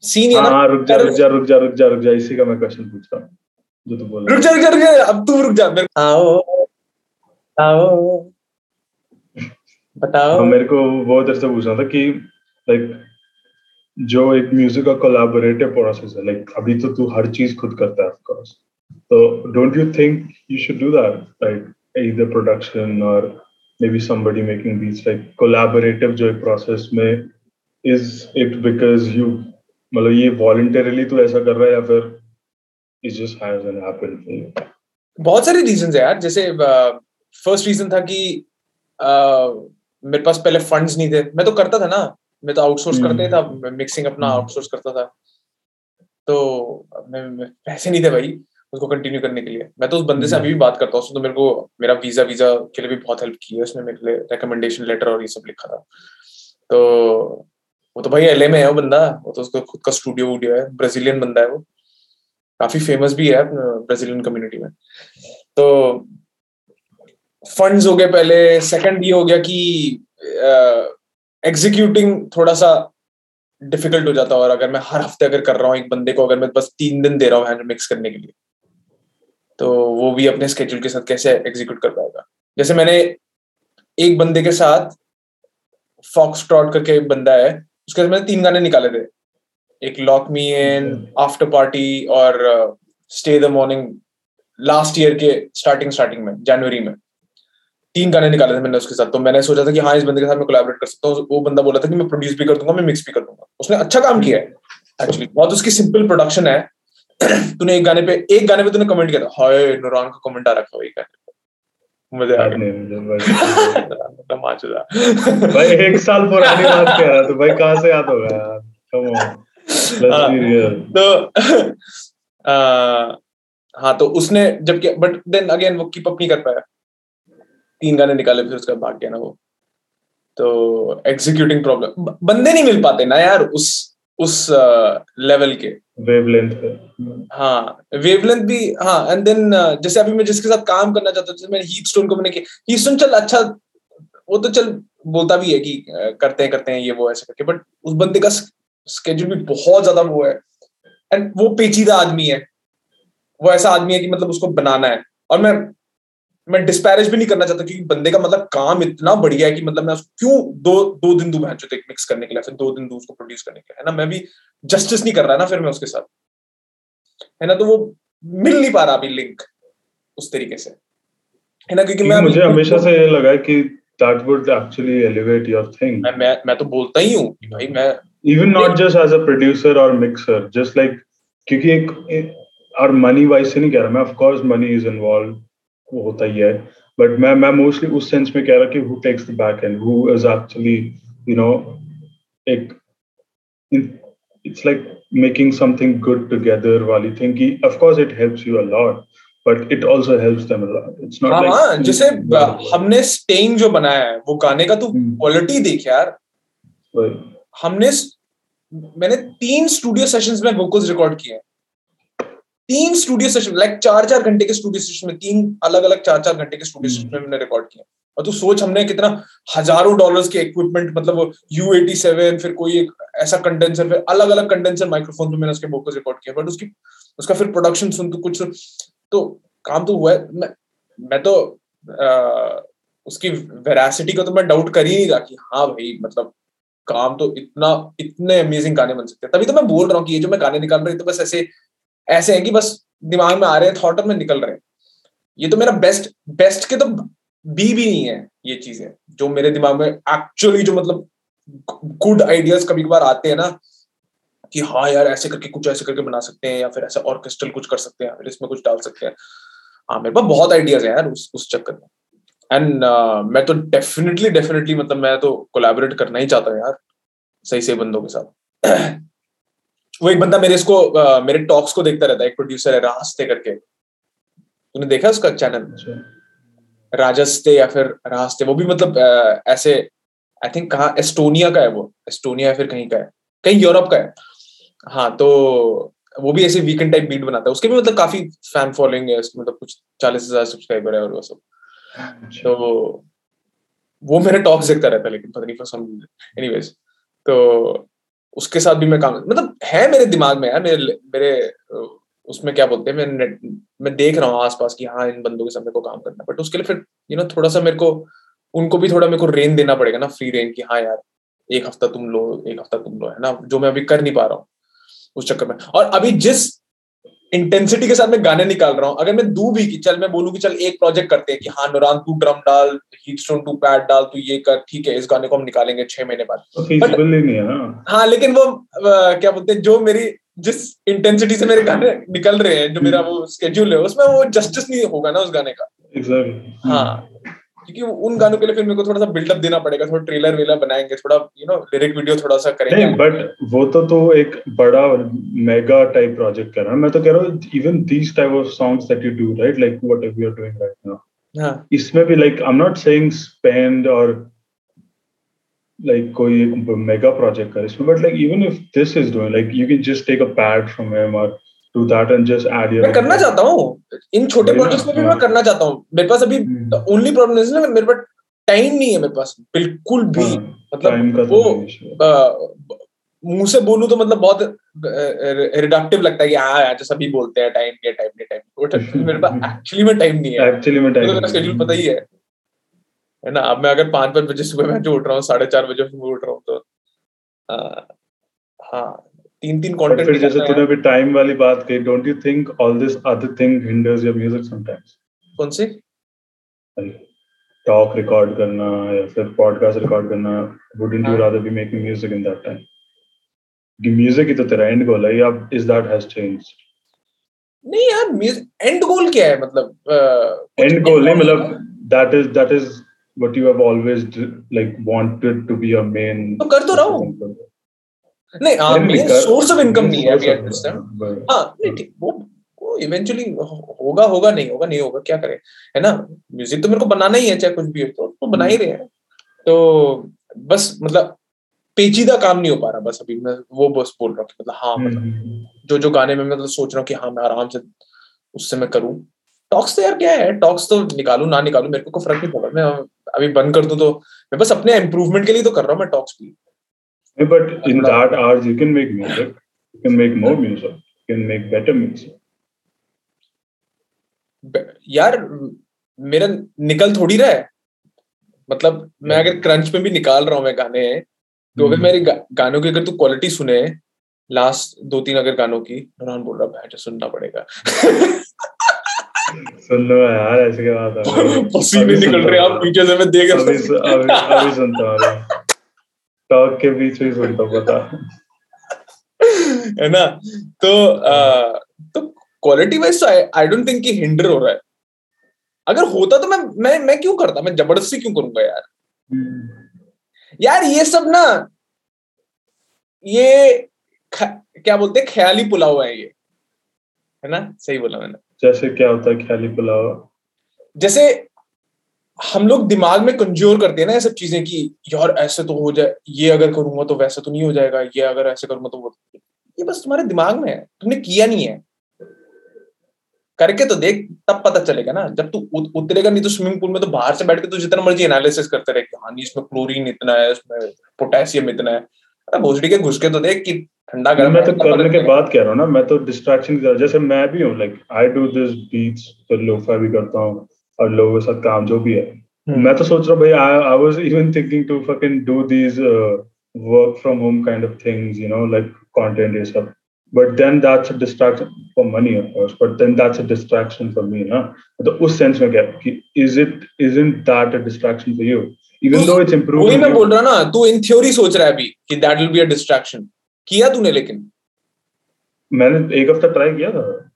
सीन है ना हाँ रुक जा रुक जा रुक जा रुक जा रुक जा इसी का मैं क्वेश्चन पूछ रहा हूँ। जो तू बोल रुक जा रुक जा रुक जा अब तू रुक जा मेरे आओ। आओ। बताओ। हाँ, मेरे को वो से पूछना था कि लाइक जो एक म्यूज़िक का कोलैबोरेटिव प्रोसेस है लाइक अभी तो तू हर चीज़ खुद करता है ऑफ़ कोर्स तो don't you think you should do that like either production और maybe somebody making beats like collaborative जो एक प्रोसेस में is it because you मतलब ये voluntarily तू ऐसा कर रहा है या फिर has an happened for you? बहुत सारे रीजंस है यार जैसे फ़र्स्ट रीजन था कि uh, मेरे पास पहले फंड्स नहीं थे। मैं तो करता था ना। मैं तो आउटसोर्स हम्म। करता था मिक्सिंग अपना हम्म। आउटसोर्स करता था तो मैं, मैं पैसे नहीं थे भाई उसको कंटिन्यू करने के लिए मैं तो उस बंदे से हम्म। अभी भी बात करता हूँ उसने तो मेरे को मेरा वीज़ा वीज़ा के लिए भी बहुत हेल्प की है उसने मेरे लिए रिकमेंडेशन लेटर और ये सब लिखा था तो वो तो भाई एलए में है वो बंदा वो तो उसका खुद का स्टूडियो वूडियो है ब्राजीलियन बंदा है वो काफ़ी फ़ेमस भी है ब्राजीलियन कम्युनिटी में तो फंड्स हो गए पहले सेकंड ये हो गया कि एग्जीक्यूटिंग थोड़ा सा डिफ़िकल्ट हो जाता है और अगर मैं हर हफ़्ते अगर कर रहा हूँ एक बंदे को अगर मैं बस तीन दिन दे रहा हूँ हैंड मिक्स करने के लिए तो वो भी अपने स्केड्यूल के साथ कैसे एग्जीक्यूट कर पाएगा? जैसे मैंने एक बंदे के साथ फॉक्स ट्रॉट करके एक बंदा है उसके साथ मैंने तीन गाने निकाले थे। एक lock me in after party और stay the morning last year के स्टार्टिंग स्टार्टिंग में जनवरी में। तीन गाने निकाले थे मैंने उसके साथ। तो मैंने सोचा था कि हाँ इस बंदे के साथ मैं कोलैबोरेट कर सकता हूँ। वो बंदा बोला था कि मैं प्रोड्यूस भी कर दूँगा मैं मिक्स भी कर दूँगा। उसने अच्छा काम किया है एक्चुअली बहुत उसकी सिंपल प्रोडक्शन है। तूने एक गाने पे एक गाने पे तूने कमेंट किया था। हाय नुरान का कमेंट आ रखा एक गाने मज़ा आ गया भाई। एक साल पुरानी बात कह रहा तो। भाई कहाँ से याद होगा यार? कम ऑन तो हाँ तो उसने जब बट देन अगेन वो कीप अप नहीं कर पाया। तीन गाने निकाले फिर उसका भाग गया ना वो। तो एग्जीक्यूटिंग प्रॉब्लम बंदे नहीं मिल पाते ना यार उस उस लेवल के। वेवलेंथ हाँ वेवलेंथ भी हाँ एंड देन जैसे अभी मैं जिसके साथ काम करना चाहता हूँ मैंने हीट स्टोन को मैंने किया हीट स्टोन चल अच्छा वो तो चल बोलता भी है कि करते हैं करते हैं ये वो ऐसे करके बट उस बंदे का स्केड्यूल भी बहुत ज़्यादा वो है। एंड वो पेचीदा आदमी है। वो ऐसा आदमी है कि मतलब उसको बनाना है। और मैं मैं डिस्पैरेज भी नहीं करना चाहता क्योंकि बंदे का मतलब काम इतना बढ़िया है कि मतलब मैं क्यों दो दो दिन दू मैच होते मिक्स करने के लिए फिर दो दिन दू उसको प्रोड्यूस करने के लिए है ना? मैं भी जस्टिस नहीं कर रहा ना फिर मैं उसके साथ। है ना? तो वो मिल नहीं पा रहा अभी लिंक उस तरीके से। है ना? क्योंकि मैं मुझे हमेशा से ये लगा कि that would actually elevate your thing मैं मैं, मैं तो बोलता ही हूँ भाई मैं even not just as a producer or mixer just like क्योंकि एक और मनी वाइज से नहीं कह रहा मैं of course money is involve वो होता ही है। बट मैं मैं मोस्टली उस सेंस में कह रहा कि who takes the back end who is actually you know एक it's like making something good together वाली थिंग कि of course it helps you a lot but it also helps them a lot it's not like जैसे हमने staying जो बनाया है वो गाने का तू क्वालिटी hmm. देख यार। हमने मैंने तीन स्टूडियो सेशंस में वोकल्स रिकॉर्ड किए हैं। तीन स्टूडियो सेशन लाइक चार चार घंटे के स्टूडियो सेशन में तीन अलग अलग चार चार घंटे के स्टूडियो सेशन में मैंने रिकॉर्ड किया और तू सोच हमने कितना हज़ारों डॉलर्स के इक्विपमेंट मतलब यू एटी सेवन फिर कोई एक ऐसा कंडेंसर फिर अलग अलग कंडेंसर माइक्रोफोन पे मैंने उसके वोकल्स रिकॉर्ड किया बट उसकी उसका फिर प्रोडक्शन सुन तो कुछ तो काम तो हुआ है। मैं, मैं तो आ, उसकी वेरासिटी का तो मैं डाउट कर ही नहीं रहा कि हाँ भाई मतलब काम तो इतना इतने अमेजिंग गाने बन सकते हैं। तभी तो मैं बोल रहा हूँ कि ये जो मैं गाने निकाल रहा हूँ तो बस ऐसे ऐसे है कि बस दिमाग में आ रहे हैं थॉट में निकल रहे हैं। ये तो मेरा बेस्ट बेस्ट के तो बी भी नहीं है ये चीज़ें जो मेरे दिमाग में एक्चुअली जो मतलब गुड आइडियाज़ कभी कभार आते हैं ना कि हाँ यार ऐसे करके कुछ ऐसे करके बना सकते हैं या फिर ऐसे ऑर्केस्ट्रल कुछ कर सकते हैं फिर इसमें कुछ डाल सकते हैं। हाँ मेरे पास बहुत आइडियाज़ हैं यार उस उस चक्कर में। एंड uh, मैं तो डेफिनेटली डेफिनेटली मतलब मैं तो कोलैबोरेट करना ही चाहता हूँ यार सही सही बंदों के साथ। वो एक बंदा मेरे इसको uh, मेरे टॉक्स को देखता रहता है एक प्रोड्यूसर है रास्ते करके। तूने देखा उसका चैनल अच्छा। राजस्ते या फिर रास्ते वो भी मतलब uh, ऐसे आई थिंक कहा एस्टोनिया का है वो। एस्टोनिया या फिर कहीं का है। कहीं यूरोप का है। हाँ तो वो भी ऐसे वीकेंड टाइप बीट बनाता है। उसके भी मतलब काफ़ी फ़ैन फॉलोइंग है उसके मतलब कुछ चालीस हज़ार सब्सक्राइबर है और वो सब। अच्छा। तो वो मेरे टॉक्स देखता रहता है लेकिन पता नहीं फॉर सम एनीवेज तो उसके साथ भी मैं काम मतलब है मेरे दिमाग में, यार, मेरे मेरे उसमें क्या बोलते हैं, मैं मैं देख रहा हूँ आसपास की हाँ इन बंदों के साथ मेरे को काम करना बट उसके लिए फिर यू नो थोड़ा सा मेरे को, उनको भी थोड़ा मेरे को रेन देना पड़ेगा ना फ्री रेन की हाँ यार, एक हफ़्ता तुम लो, एक हफ़्ता तुम लो, है ना? जो मैं अभी कर नहीं पा रहा हूँ, उस चक्कर में। और अभी जिस इंटेंसिटी के साथ मैं गाने निकाल रहा हूँ। अगर मैं दू भी की चल मैं बोलूँ कि चल एक प्रोजेक्ट करते हैं कि हाँ नुरान तू ड्रम डाल हीट स्टोन तू पैड डाल तू ये कर ठीक है इस गाने को हम निकालेंगे छह महीने बाद। तो हाँ लेकिन वो क्या बोलते हैं जो मेरी जिस इंटेंसिटी से मेरे गाने निकल रहे हैं जो मेरा वो स्केड्यूल है उसमें वो जस्टिस नहीं होगा ना उस गाने का। Exactly. हाँ। क्योंकि उन गानों के लिए फिर मेरे को थोड़ा सा बिल्डअप देना पड़ेगा थोड़ा ट्रेलर वेलर बनाएँगे थोड़ा यू नो लिरिक वीडियो थोड़ा सा करेंगे। नहीं बट वो तो तो एक बड़ा मेगा टाइप प्रोजेक्ट कर रहा है। मैं तो कह रहा हूँ even these type of songs that you do right like what you are doing right now इसमें भी like I am not saying spend और like कोई एक mega project करे इसमें but like even if this is doing like you can just take a pad from him or do that and just add your मैं करना चाहता हूँ। इन छोटे प्रोजेक्ट्स में भी मैं करना चाहता हूँ। मेरे पास अभी ओनली प्रॉब्लम इज़ ना मेरे पास टाइम नहीं है मेरे पास। बिल्कुल भी। मतलब वो मुँह से बोलूँ तो मतलब बहुत रिडक्टिव लगता है कि हाँ यार सभी बोलते हैं टाइम के टाइम के टाइम मेरे पास एक्चुअली में टाइम नहीं है। एक्चुअली में टाइम स्केड्यूल पता ही है। है ना? अब मैं अगर पाँच पाँच बजे सुबह मैं जो उठ रहा हूँ साढ़े चार बजे उठ रहा हूँ तो हाँ। तीन तीन कंटेंट फिर जैसे तूने अभी टाइम वाली बात कही don't you think all this other thing hinders your music sometimes कौन से? टॉक रिकॉर्ड करना या फिर पॉडकास्ट रिकॉर्ड करना wouldn't you rather be making music in that time कि म्यूज़िक ही तो तेरा एंड गोल है या इज़ दैट हैज़ चेंज्ड नहीं यार म्यूज़िक एंड गोल क्या है? मतलब एंड गोल नहीं मतलब that is that is what you have always like wanted to be your main तो कर तो रहा हूँ। नहीं हाँ सोर्स ऑफ़ इनकम नहीं है हाँ नहीं ठीक वो इवेंचुअली होगा होगा नहीं होगा नहीं होगा क्या करें? है ना? म्यूज़िक तो मेरे को बनाना ही है चाहे कुछ भी हो तो, तो बना ही रहे हैं। तो बस मतलब पेचीदा काम नहीं हो पा रहा बस अभी मैं वो बस बोल रहा हूँ मतलब हाँ मतलब हम्म, हम्म, हम्म। जो जो गाने में मतलब सोच रहा हूँ कि हाँ मैं आराम से उससे मैं करूँ। टॉक्स तो यार क्या है टॉक्स तो निकालू ना निकालू मेरे को फ़र्क नहीं पड़ा मैं अभी बंद कर दूँ तो मैं बस अपने इम्प्रूवमेंट के लिए तो कर रहा हूँ मैं टॉक्स भी। But in that hours you can make music you can make more music you can make better music. यार मेरा निकल थोड़ी रहा है। मतलब मैं अगर क्रंच में भी निकाल रहा हूँ मैं गाने तो अगर मेरे गा, गानों की अगर तू क्वालिटी सुने लास्ट दो तीन अगर गानों की नॉन बोल रहा है सुनना पड़ेगा। सुन लो यार ऐसे क्या बात है? पसीने निकल रहे हैं आप पीछे से मैं देख रहा हूँ। अभी अभी सुनता हूँ टॉक के बीच में सुनता पता। है ना? तो आ, तो क्वालिटी वाइज तो आई डोंट थिंक कि हिंडर हो रहा है। अगर होता तो मैं मैं मैं क्यों करता? मैं ज़बरदस्ती क्यों करूँगा यार? हम्म। यार ये सब ना ये क्या बोलते हैं? ख्याली पुलाव है ये। है ना? सही बोला मैंने। जैसे क्या होता है ख्याली पुलाव? जैसे हम लोग दिमाग में कंज्योर करते हैं ना ये सब चीज़ें कि यार ऐसे तो हो जाए ये अगर करूँगा तो वैसे तो नहीं हो जाएगा ये अगर ऐसे करूँगा तो वो ये बस तुम्हारे दिमाग में है तुमने किया नहीं है। करके तो देख तब पता चलेगा ना जब तू उतरेगा नहीं तो स्विमिंग पूल में तो बाहर से बैठ के तू जितना मर्ज़ी एनालिसिस करते रहे हाँ इसमें क्लोरीन इतना है इसमें पोटेशियम इतना है। अरे भोसड़ी के घुस के तो देख कि ठंडा गर्म मैं तो करने के बाद कह रहा हूँ ना मैं तो डिस्ट्रैक्शन जैसे मैं भी हूँ like I do this beats फिर लोफा भी करता हूँ और लोगों के साथ काम जो भी है। hmm. मैं तो सोच रहा भाई work from home kind of things you know like content ये सब but then that's a distraction for money of course but then that's a distraction for me ना तो उस सेंस में क्या कि is it is in that a distraction for you even though it's improve वही मैं बोल रहा ना तू इन थ्योरी सोच रहा है अभी कि that will be a distraction किया तूने लेकिन? मैंने एक हफ़्ता ट्राई किया था।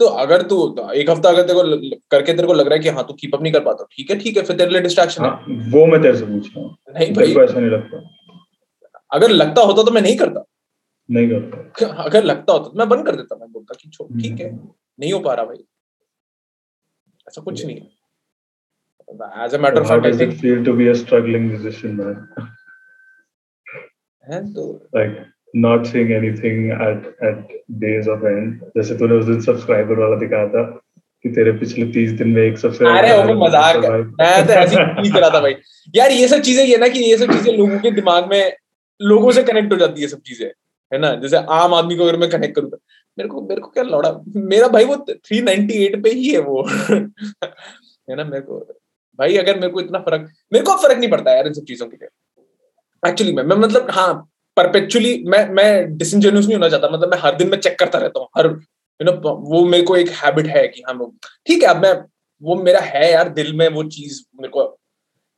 तो अगर तू एक हफ़्ता अगर तेरे को करके तेरे को लग रहा है कि हाँ तू कीप अप नहीं कर पाता ठीक है ठीक है फिर तेरे लिए डिस्ट्रैक्शन हाँ, है वो मैं तेरे से पूछ रहा हूँ। नहीं भाई। ऐसा नहीं लगता। अगर लगता होता तो मैं नहीं करता। नहीं करता। अगर लगता होता तो मैं बंद कर देता मैं बोलता कि छोड़ ठीक है हम्म। नहीं हो पा रहा भाई। ऐसा कुछ नहीं है। As a matter of fact I think feel to be a struggling musician man है तो like not seeing anything at at days of end. जैसे तूने उस दिन सब्सक्राइबर वाला दिखाया था कि तेरे पिछले तीस दिन में एक सबसे अरे वो मज़ाक मैं तो ऐसी नहीं करा था भाई। यार ये सब चीज़ें ये ना कि ये सब चीज़ें लोगों के दिमाग में लोगों से कनेक्ट हो जाती है सब चीज़ें है ना? जैसे आम आदमी को अगर मैं कनेक्ट करूँ मेरे को मेरे को क्या लौड़ा? मेरा भाई वो 398 पे ही है वो। है ना? मेरे को भाई अगर मेरे को इतना फ़र्क मेरे को फ़र्क नहीं पड़ता यार इन सब चीज़ों के लिए। एक्चुअली मैं मैं मतलब हाँ परपेचुअली मैं मैं डिसइंजेनियस नहीं होना चाहता मतलब मैं हर दिन में चेक करता रहता हूँ। हर यू नो वो मेरे को एक हैबिट है कि हाँ ठीक है अब मैं वो मेरा है यार दिल में वो चीज़ मेरे को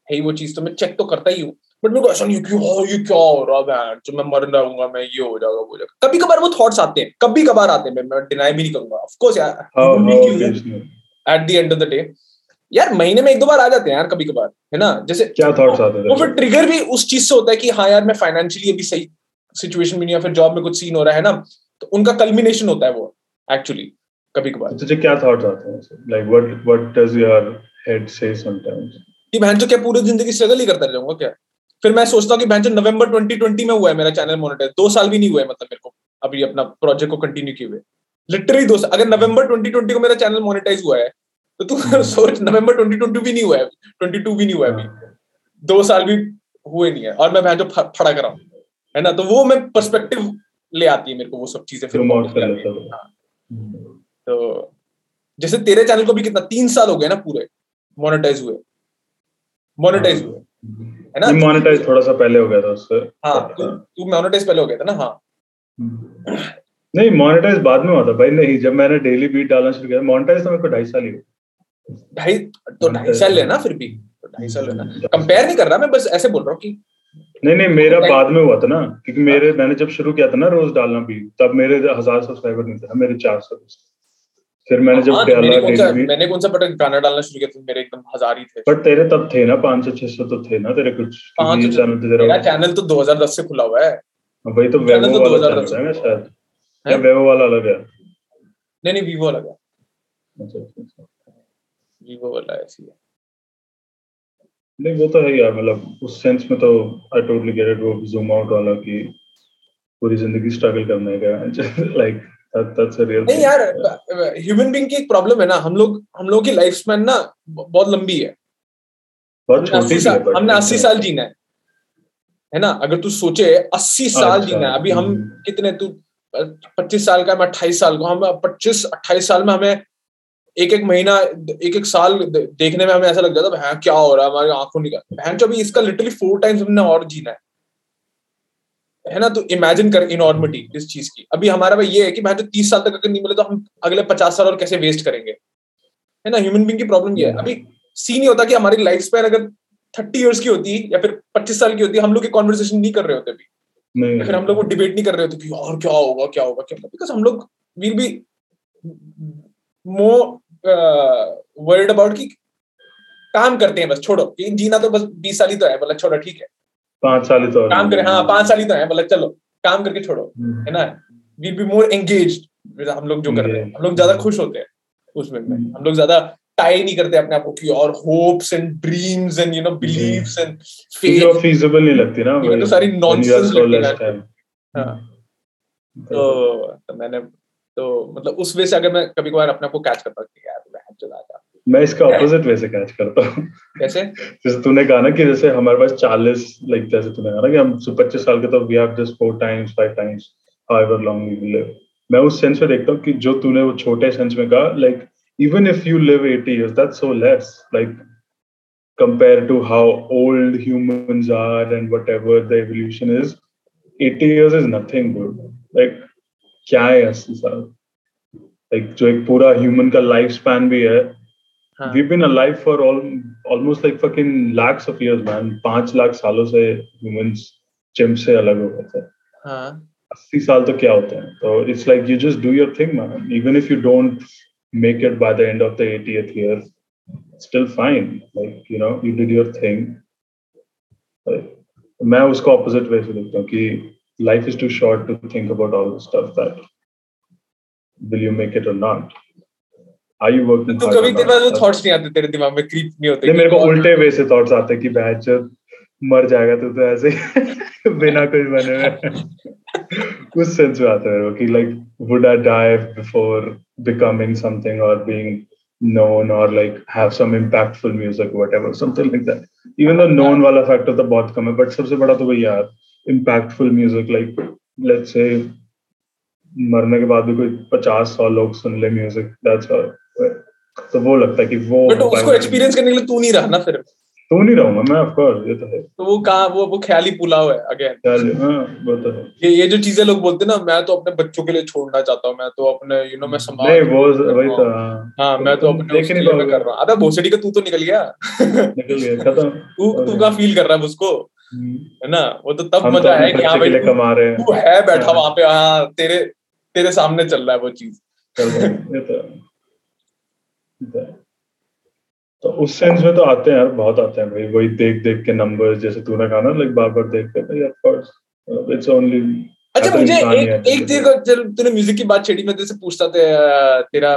है ही वो चीज़ तो मैं चेक तो करता ही हूँ। बट मेरे को ऐसा नहीं क्यों हो ये क्या हो रहा है जो मैं मर जाऊँगा मैं ये हो जाएगा वो जाएगा कभी कभार वो थॉट्स आते हैं कभी कभार आते हैं मैं डिनाई भी नहीं करूँगा। ऑफ़ कोर्स यार at the end of the day यार महीने में एक दो बार आ जाते हैं यार कभी कभार है ना? जैसे क्या थॉट्स आते हैं वो फिर ट्रिगर भी उस चीज़ से होता है कि हाँ यार मैं फाइनेंशियली अभी सही सिचुएशन में नहीं या फिर जॉब में कुछ सीन हो रहा है ना तो उनका कल्मिनेशन होता है वो एक्चुअली कभी कभार तुझे क्या थॉट्स आते हैं like what what does your head say sometimes कि बहन तो क्या पूरी ज़िंदगी स्ट्रगल ही करता रहूँगा क्या? फिर मैं सोचता हूँ कि भैंचो नवंबर 2020 में हुआ है मेरा चैनल मोनेटाइज दो साल भी नहीं हुआ है मतलब मेरे को अभी अपना प्रोजेक्ट को कंटिन्यू किए हुए। लिटरली दो साल अगर नवंबर 2020 को मेरा चैनल मोनेटाइज हुआ है तो तू सोच नवंबर 2022 भी नहीं हुआ है 22 भी नहीं हुआ है अभी। दो साल भी हुए नहीं है। और मैं भैंचो फड़ा कर रहा हूँ है ना? तो वो मैं पर्सपेक्टिव ले आती है मेरे को वो सब चीज़ें फिर। हाँ। तो जैसे तेरे चैनल को भी कितना? तीन साल हो गए ना पूरे। मोनेटाइज हुए। मोनेटाइज हुए। है ना? मोनेटाइज थोड़ा सा पहले हो गया था उससे। हाँ तू मोनेटाइज पहले हो गया था ना? हाँ। नहीं मोनेटाइज बाद में हुआ था। भाई नहीं जब मैंने डेली बीट डालना शुरू किया मोनेटाइज तो मेरे को ढाई साल ही ढाई तो ढाई साल लेना फिर भी। तो ढाई साल लेना कंपेयर नहीं कर रहा मैं बस ऐसे बोल रहा हूँ कि नहीं नहीं मेरा बाद में हुआ था ना क्योंकि मेरे मैंने जब शुरू किया था ना रोज डालना भी तब मेरे हज़ार सब्सक्राइबर नहीं थे मेरे चार सौ फिर मैंने जब हाँ, तो डाला मैंने कौन सा पटक गाना डालना शुरू किया था? मेरे एकदम हज़ार ही थे। बट तेरे तब थे ना पाँच सौ छह सौ तो थे ना तेरे कुछ चैनल तेरा चैनल तो 2010 से खुला हुआ है। हाँ, वही तो वेवो तो वाला चैनल है ना शायद। या वेवो वाला अलग है। नहीं नहीं वीवो अलग है। अच्छा। वाला ऐसी है। नहीं वो तो है यार मतलब उस सेंस में तो आई टोटली गेट इट वो जूम आउट वाला की पूरी ज़िंदगी स्ट्रगल करने का लाइक दैट्स अ रियल नहीं यार ह्यूमन बीइंग की एक प्रॉब्लम है ना हम लोग हम लोग की लाइफ स्पैन ना बहुत लंबी है। बहुत छोटी है हमने 80 साल जीना है। है ना? अगर तू सोचे 80 साल अच्छा, जीना है अभी हम हम्म। कितने तू 25 साल का मैं 28 साल का हम 25 28 साल में हमें एक एक महीना एक एक साल देखने में हमें ऐसा लग जाता है क्या हो रहा है? हमारी आँखों निकल बहन जो अभी इसका लिटरली फोर टाइम्स हमने और जीना है। है ना? तो इमेजिन कर इनॉर्मिटी इस चीज़ की। अभी हमारा भाई ये है कि भाई जो तीस साल तक अगर नहीं मिले तो हम अगले पचास साल और कैसे वेस्ट करेंगे? है ना? ह्यूमन बींग की प्रॉब्लम ये है। अभी सी नहीं होता कि हमारी लाइफ स्पैन अगर थर्टी ईयर्स की होती या फिर पच्चीस साल की होती हम लोग की कॉन्वर्सेशन नहीं कर रहे होते अभी। फिर हम लोग वो डिबेट नहीं कर रहे होते कि और क्या होगा क्या होगा क्या होगा? बिकॉज़ हम लोग will be more world about की काम करते हैं बस छोड़ो। कि जीना तो बस बीस साल ही तो है मतलब छोड़ो ठीक है। पाँच साल ही तो काम करें हाँ पाँच साल ही तो है मतलब चलो काम करके छोड़ो हम्म। है ना? वी बी मोर एंगेज हम लोग जो कर रहे हैं हम लोग ज़्यादा खुश होते हैं उसमें में। हम लोग ज़्यादा टाई नहीं करते अपने आप को की और hopes and dreams and you know believes and faith feasible नहीं लगती ना तो सारी नॉनसेंस लगती है। हाँ। तो, तो मैंने तो मतलब उस वे से अगर मैं कभी कभार अपने आप को कैच करता हूँ मैं चला जा मैं इसका ऑपोजिट वे से कैच करता हूँ। कैसे? जैसे तूने कहा ना कि जैसे हमारे पास चालीस लाइक जैसे तूने कहा ना कि हम पच्चीस साल के तो we have just four times five times however long we live मैं उस सेंस में देखता हूँ कि जो तूने वो छोटे सेंस में कहा like even if you live 80 years that's so less like compared to how old humans are and whatever the evolution is 80 years is nothing dude like क्या है अस्सी साल लाइक जो एक पूरा ह्यूमन का लाइफ स्पैन भी है। We been alive for almost like fucking lakhs of years man पाँच लाख सालों से ह्यूमंस चिम्प से अलग हो गए थे। हाँ। अस्सी साल तो क्या होते हैं? तो it's like you just do your thing man even if you don't make it by the end of the 80th year still fine. Like you know you did your thing. मैं उसको ऑपोजिट वे से देखता हूँ कि life is too short to think about all the stuff that will you make it or not are you working तो कभी तेरे पास thoughts नहीं आते तेरे दिमाग में क्रीप नहीं होते मेरे को उल्टे वे से थॉट्स आते कि बैच मर जाएगा तो तो ऐसे बिना कुछ बने हुए उस सेंस में आता है कि like would I die before becoming something और being known or like have some impactful music whatever something like that even though known wala factor तो बहुत कम है but सबसे बड़ा तो वही यार impactful music like let's say मरने के बाद भी कोई पचास सौ लोग सुन ले म्यूज़िक दैट्स तो वो लगता है कि वो बट उसको एक्सपीरियंस करने के लिए तू नहीं रहा ना फिर? तो नहीं रहूँगा मैं ऑफ़ कोर्स ये तो है। तो वो कहा वो वो ख्याली पुलाव है अगेन ख्याली वो तो है। ये ये जो चीज़ें लोग बोलते हैं ना मैं तो अपने बच्चों के लिए छोड़ना चाहता हूँ मैं तो अपने यू नो मैं संभाल नहीं वो वही तो हाँ। मैं तो अपने उसके लिए कर रहा हूँ। अबे भोसड़ी का तू तो निकल गया। निकल गया खत्म। तू तू का फील कर रहा है उसको? हम्म। है ना? वो तो तब तो मज़ा है कि हाँ भाई कमा रहे हैं। तू है बैठा वहाँ पे हाँ तेरे तेरे सामने चल रहा है वो चीज़। ये तो तो उस सेंस में तो आते हैं यार बहुत आते हैं भाई। वही देख देख के नंबर जैसे तूने कहा ना लाइक बार बार देख के भाई ऑफ़ कोर्स इट्स ओनली अच्छा मुझे एक एक चीज़ चल तूने म्यूज़िक की बात छेड़ी मैं तेरे से पूछता था तेरा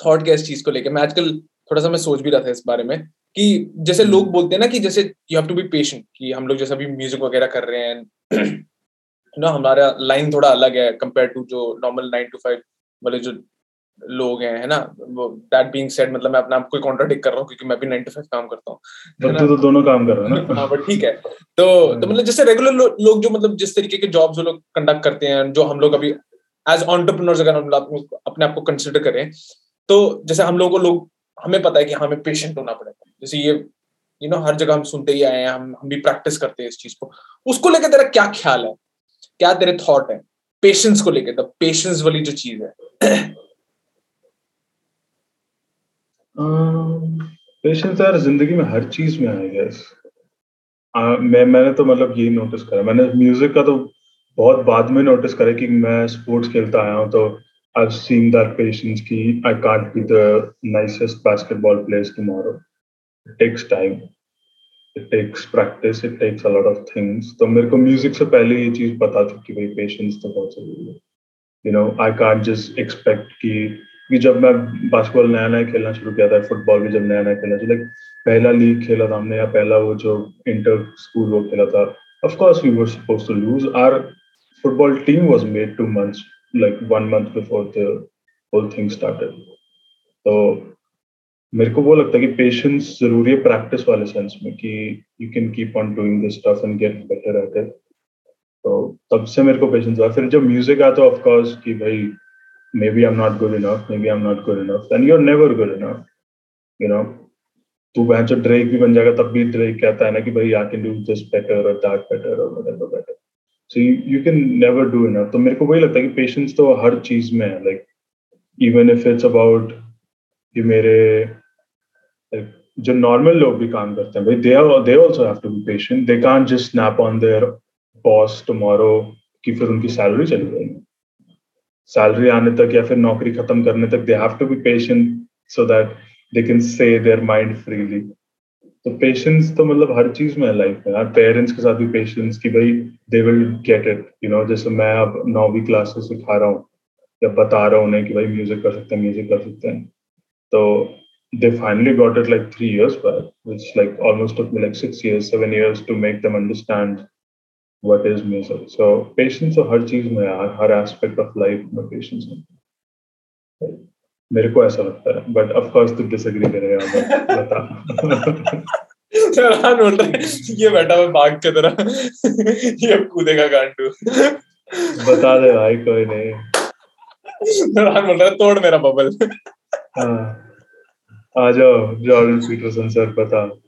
थॉट क्या इस चीज़ को लेके? मैं आजकल थोड़ा सा मैं सोच भी रहा था इस बारे में कि जैसे लोग बोलते हैं ना कि जैसे you have to be patient कि हम लोग जैसे अभी म्यूज़िक वगैरह कर रहे हैं ना हमारा लाइन थोड़ा अलग है कंपेयर टू जो नॉर्मल नाइन टू फाइव वाले जो लोग हैं है ना? वो दैट बीइंग सेड मतलब मैं अपने आप को कॉन्ट्राडिक्ट कर रहा हूँ क्योंकि मैं भी नाइन टू फाइव काम करता हूँ। तो, तो दोनों काम कर रहे हैं हाँ बट ठीक है। तो तो मतलब जैसे रेगुलर लो, लोग जो मतलब जिस तरीके के जॉब्स वो लोग कंडक्ट करते हैं जो हम लोग अभी एज ऑन्टरप्रनर्स अगर हम अपने आप को कंसिडर करें तो जैसे हम लोगों को लोग हमें पता है कि हमें पेशेंट होना पड़ेगा। जैसे ये यू नो हर जगह हम सुनते ही आए हैं हम हम भी प्रैक्टिस करते हैं इस चीज़ को। उसको लेकर तेरा क्या ख्याल है? क्या तेरे थॉट है पेशेंस को लेकर द पेशेंस वाली जो चीज़ है पेशेंस यार, ज़िंदगी में हर चीज़ में आई गेस मैं, मैंने तो मतलब यही नोटिस करा मैंने म्यूज़िक का तो बहुत बाद में नोटिस करा कि मैं स्पोर्ट्स खेलता आया हूँ तो I've seen that patience ki I can't be the nicest basketball players tomorrow. It takes time. Takes practice. It takes a lot of things. तो मेरे को म्यूज़िक से पहले ये चीज़ पता थी कि भाई पेशेंस तो बहुत ज़रूरी है you know I can't just expect कि कि जब मैं बास्केटबॉल नया नया खेलना शुरू किया था फुटबॉल भी जब नया नया खेलना शुरू लाइक पहला लीग खेला था हमने या पहला वो जो इंटर स्कूल वो खेला था of we were supposed to lose our football team was made two months like one month before the whole thing started. तो मेरे को वो लगता है कि पेशेंस ज़रूरी है प्रैक्टिस वाले सेंस में कि you can keep on doing this stuff and get better at it तो तब से मेरे को पेशेंस हुआ। फिर जब म्यूज़िक आया तो ऑफ़ कोर्स कि भाई maybe I am not good enough maybe I am not good enough and you are never good enough you know तू बहन जो ड्रेक भी बन जाएगा, तब भी ड्रेक कहता है ना कि भाई I can do this better और दैट बेटर और whatever better so you can never do enough तो मेरे को वही लगता है कि पेशेंस तो हर चीज़ में है like even if it's about कि मेरे जो नॉर्मल लोग भी काम करते हैं, भाई they they also have to be patient they can't just snap on their boss tomorrow कि फिर उनकी सैलरी चली जाएगी। सैलरी आने तक या फिर नौकरी खत्म करने तक they have to be patient so that they can say their mind freely तो पेशेंस तो मतलब हर चीज़ में लाइफ में। यार पेरेंट्स के साथ भी पेशेंस कि भाई they will get it you know जैसे मैं अब नौवीं क्लास से सिखा रहा हूँ, या बता रहा हूँ उन्हें कि भाई म्यूज़िक कर सकते हैं म्यूज़िक कर सकते हैं। तो they finally got it like three years back, which like almost took me like six years, seven years to make them understand what is music. So patience तो हर चीज में यार हर aspect of life में patience है मेरे को ऐसा लगता है बट ऑफ कोर्स तू डिसएग्री करेगा बता फरहान बोल रहा है ये बैठा मैं बाघ की तरह ये कूदेगा गांडू बता दे भाई कोई नहीं फरहान बोल रहा है तोड़ मेरा बबल हाँ आ जाओ जॉर्डन पीटरसन सर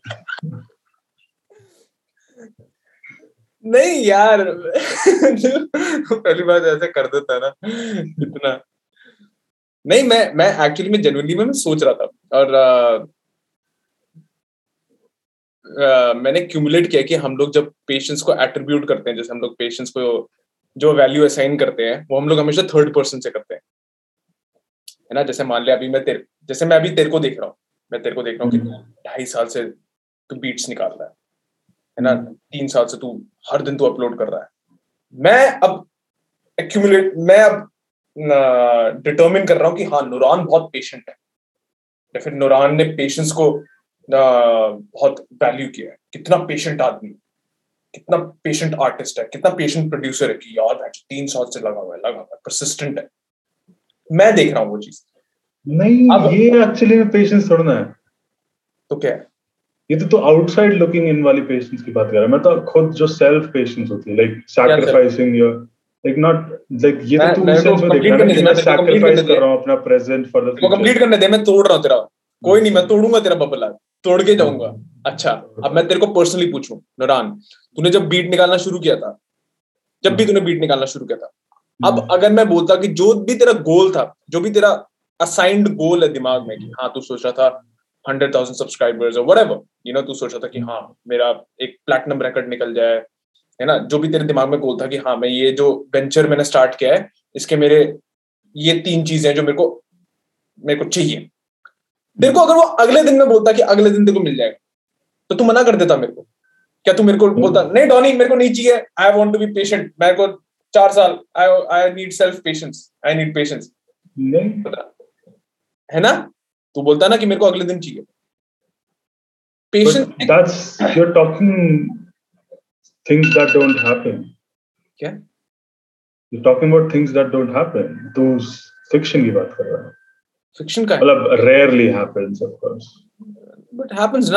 नहीं यार पहली बात ऐसे कर देता ना इतना। नहीं मैं मैं एक्चुअली में जेनुअनली में मैं सोच रहा था। और आ, आ, मैंने क्यूमुलेट किया कि हम लोग जब पेशेंस को एट्रीब्यूट करते हैं जैसे हम लोग पेशेंस को जो वैल्यू असाइन करते हैं वो हम लोग हमेशा थर्ड पर्सन से करते हैं। है ना? जैसे मान लिया अभी मैं तेरे जैसे मैं अभी तेरे को देख रहा हूँ मैं तेरे को देख रहा हूँ कि हम्म। ढाई साल से तू बीट्स निकाल रहा है है ना? हम्म। तीन साल से तू हर दिन तू अपलोड कर रहा है। मैं अब एक्यूमुलेट मैं अब डिटर्मिन कर रहा हूँ कि हाँ नुरान बहुत पेशेंट है। या फिर नुरान ने पेशेंस को बहुत वैल्यू किया है। कितना पेशेंट आदमी कितना पेशेंट आर्टिस्ट है कितना पेशेंट प्रोड्यूसर है कि यार तीन साल से लगा हुआ है लगा हुआ है परसिस्टेंट है। मैं देख रहा हूँ वो चीज़। नहीं अब, ये एक्चुअली में पेशेंस थोड़ा है। तो क्या? है ये तो तो आउटसाइड लुकिंग इन वाली पेशेंस की बात कर रहा हूँ। मैं तो खुद जो सेल्फ पेशेंस होती है like sacrificing your like not like ये तो तू सेंस में देख रहा है मैं सैक्रिफाइस कर रहा हूँ अपना present for the future complete करने दे मैं तोड़ रहा हूँ तेरा। कोई नहीं मैं तोड़ूँगा तेरा बबल तोड़ के जाऊँगा। अच्छा अब मैं तेरे को पर्सनली पूछूँ नरान। तूने जब बीट निकालना शुरू किया था जब भी तूने बीट निकालना शुरू किया था अब हम्म। अगर मैं बोलता कि जो भी तेरा गोल था जो भी तेरा असाइंड गोल है दिमाग में कि हाँ तू सोच रहा था हंड्रेड थाउज़ेंड सब्सक्राइबर्स और वट यू नो तू सोच रहा था कि हाँ मेरा एक प्लेटिनम रिकॉर्ड निकल जाए है ना? जो भी तेरे दिमाग में गोल था कि हाँ मैं ये जो वेंचर मैंने स्टार्ट किया है इसके मेरे ये तीन चीज़ें जो मेरे को मेरे को चाहिए। तेरे को अगर वो अगले दिन में बोलता कि अगले दिन तेरे को मिल जाएगा तो तू मना कर देता मेरे को। क्या तू मेरे को बोलता नहीं डॉनी मेरे को नहीं चाहिए I want to be patient मेरे को चार साल I I need self patience I need patience है ना? तू बोलता ना कि मेरे को अगले दिन चाहिए। की बात कर रहा हूँ। फिक्शन का मतलब रेयरली बट हैपेंस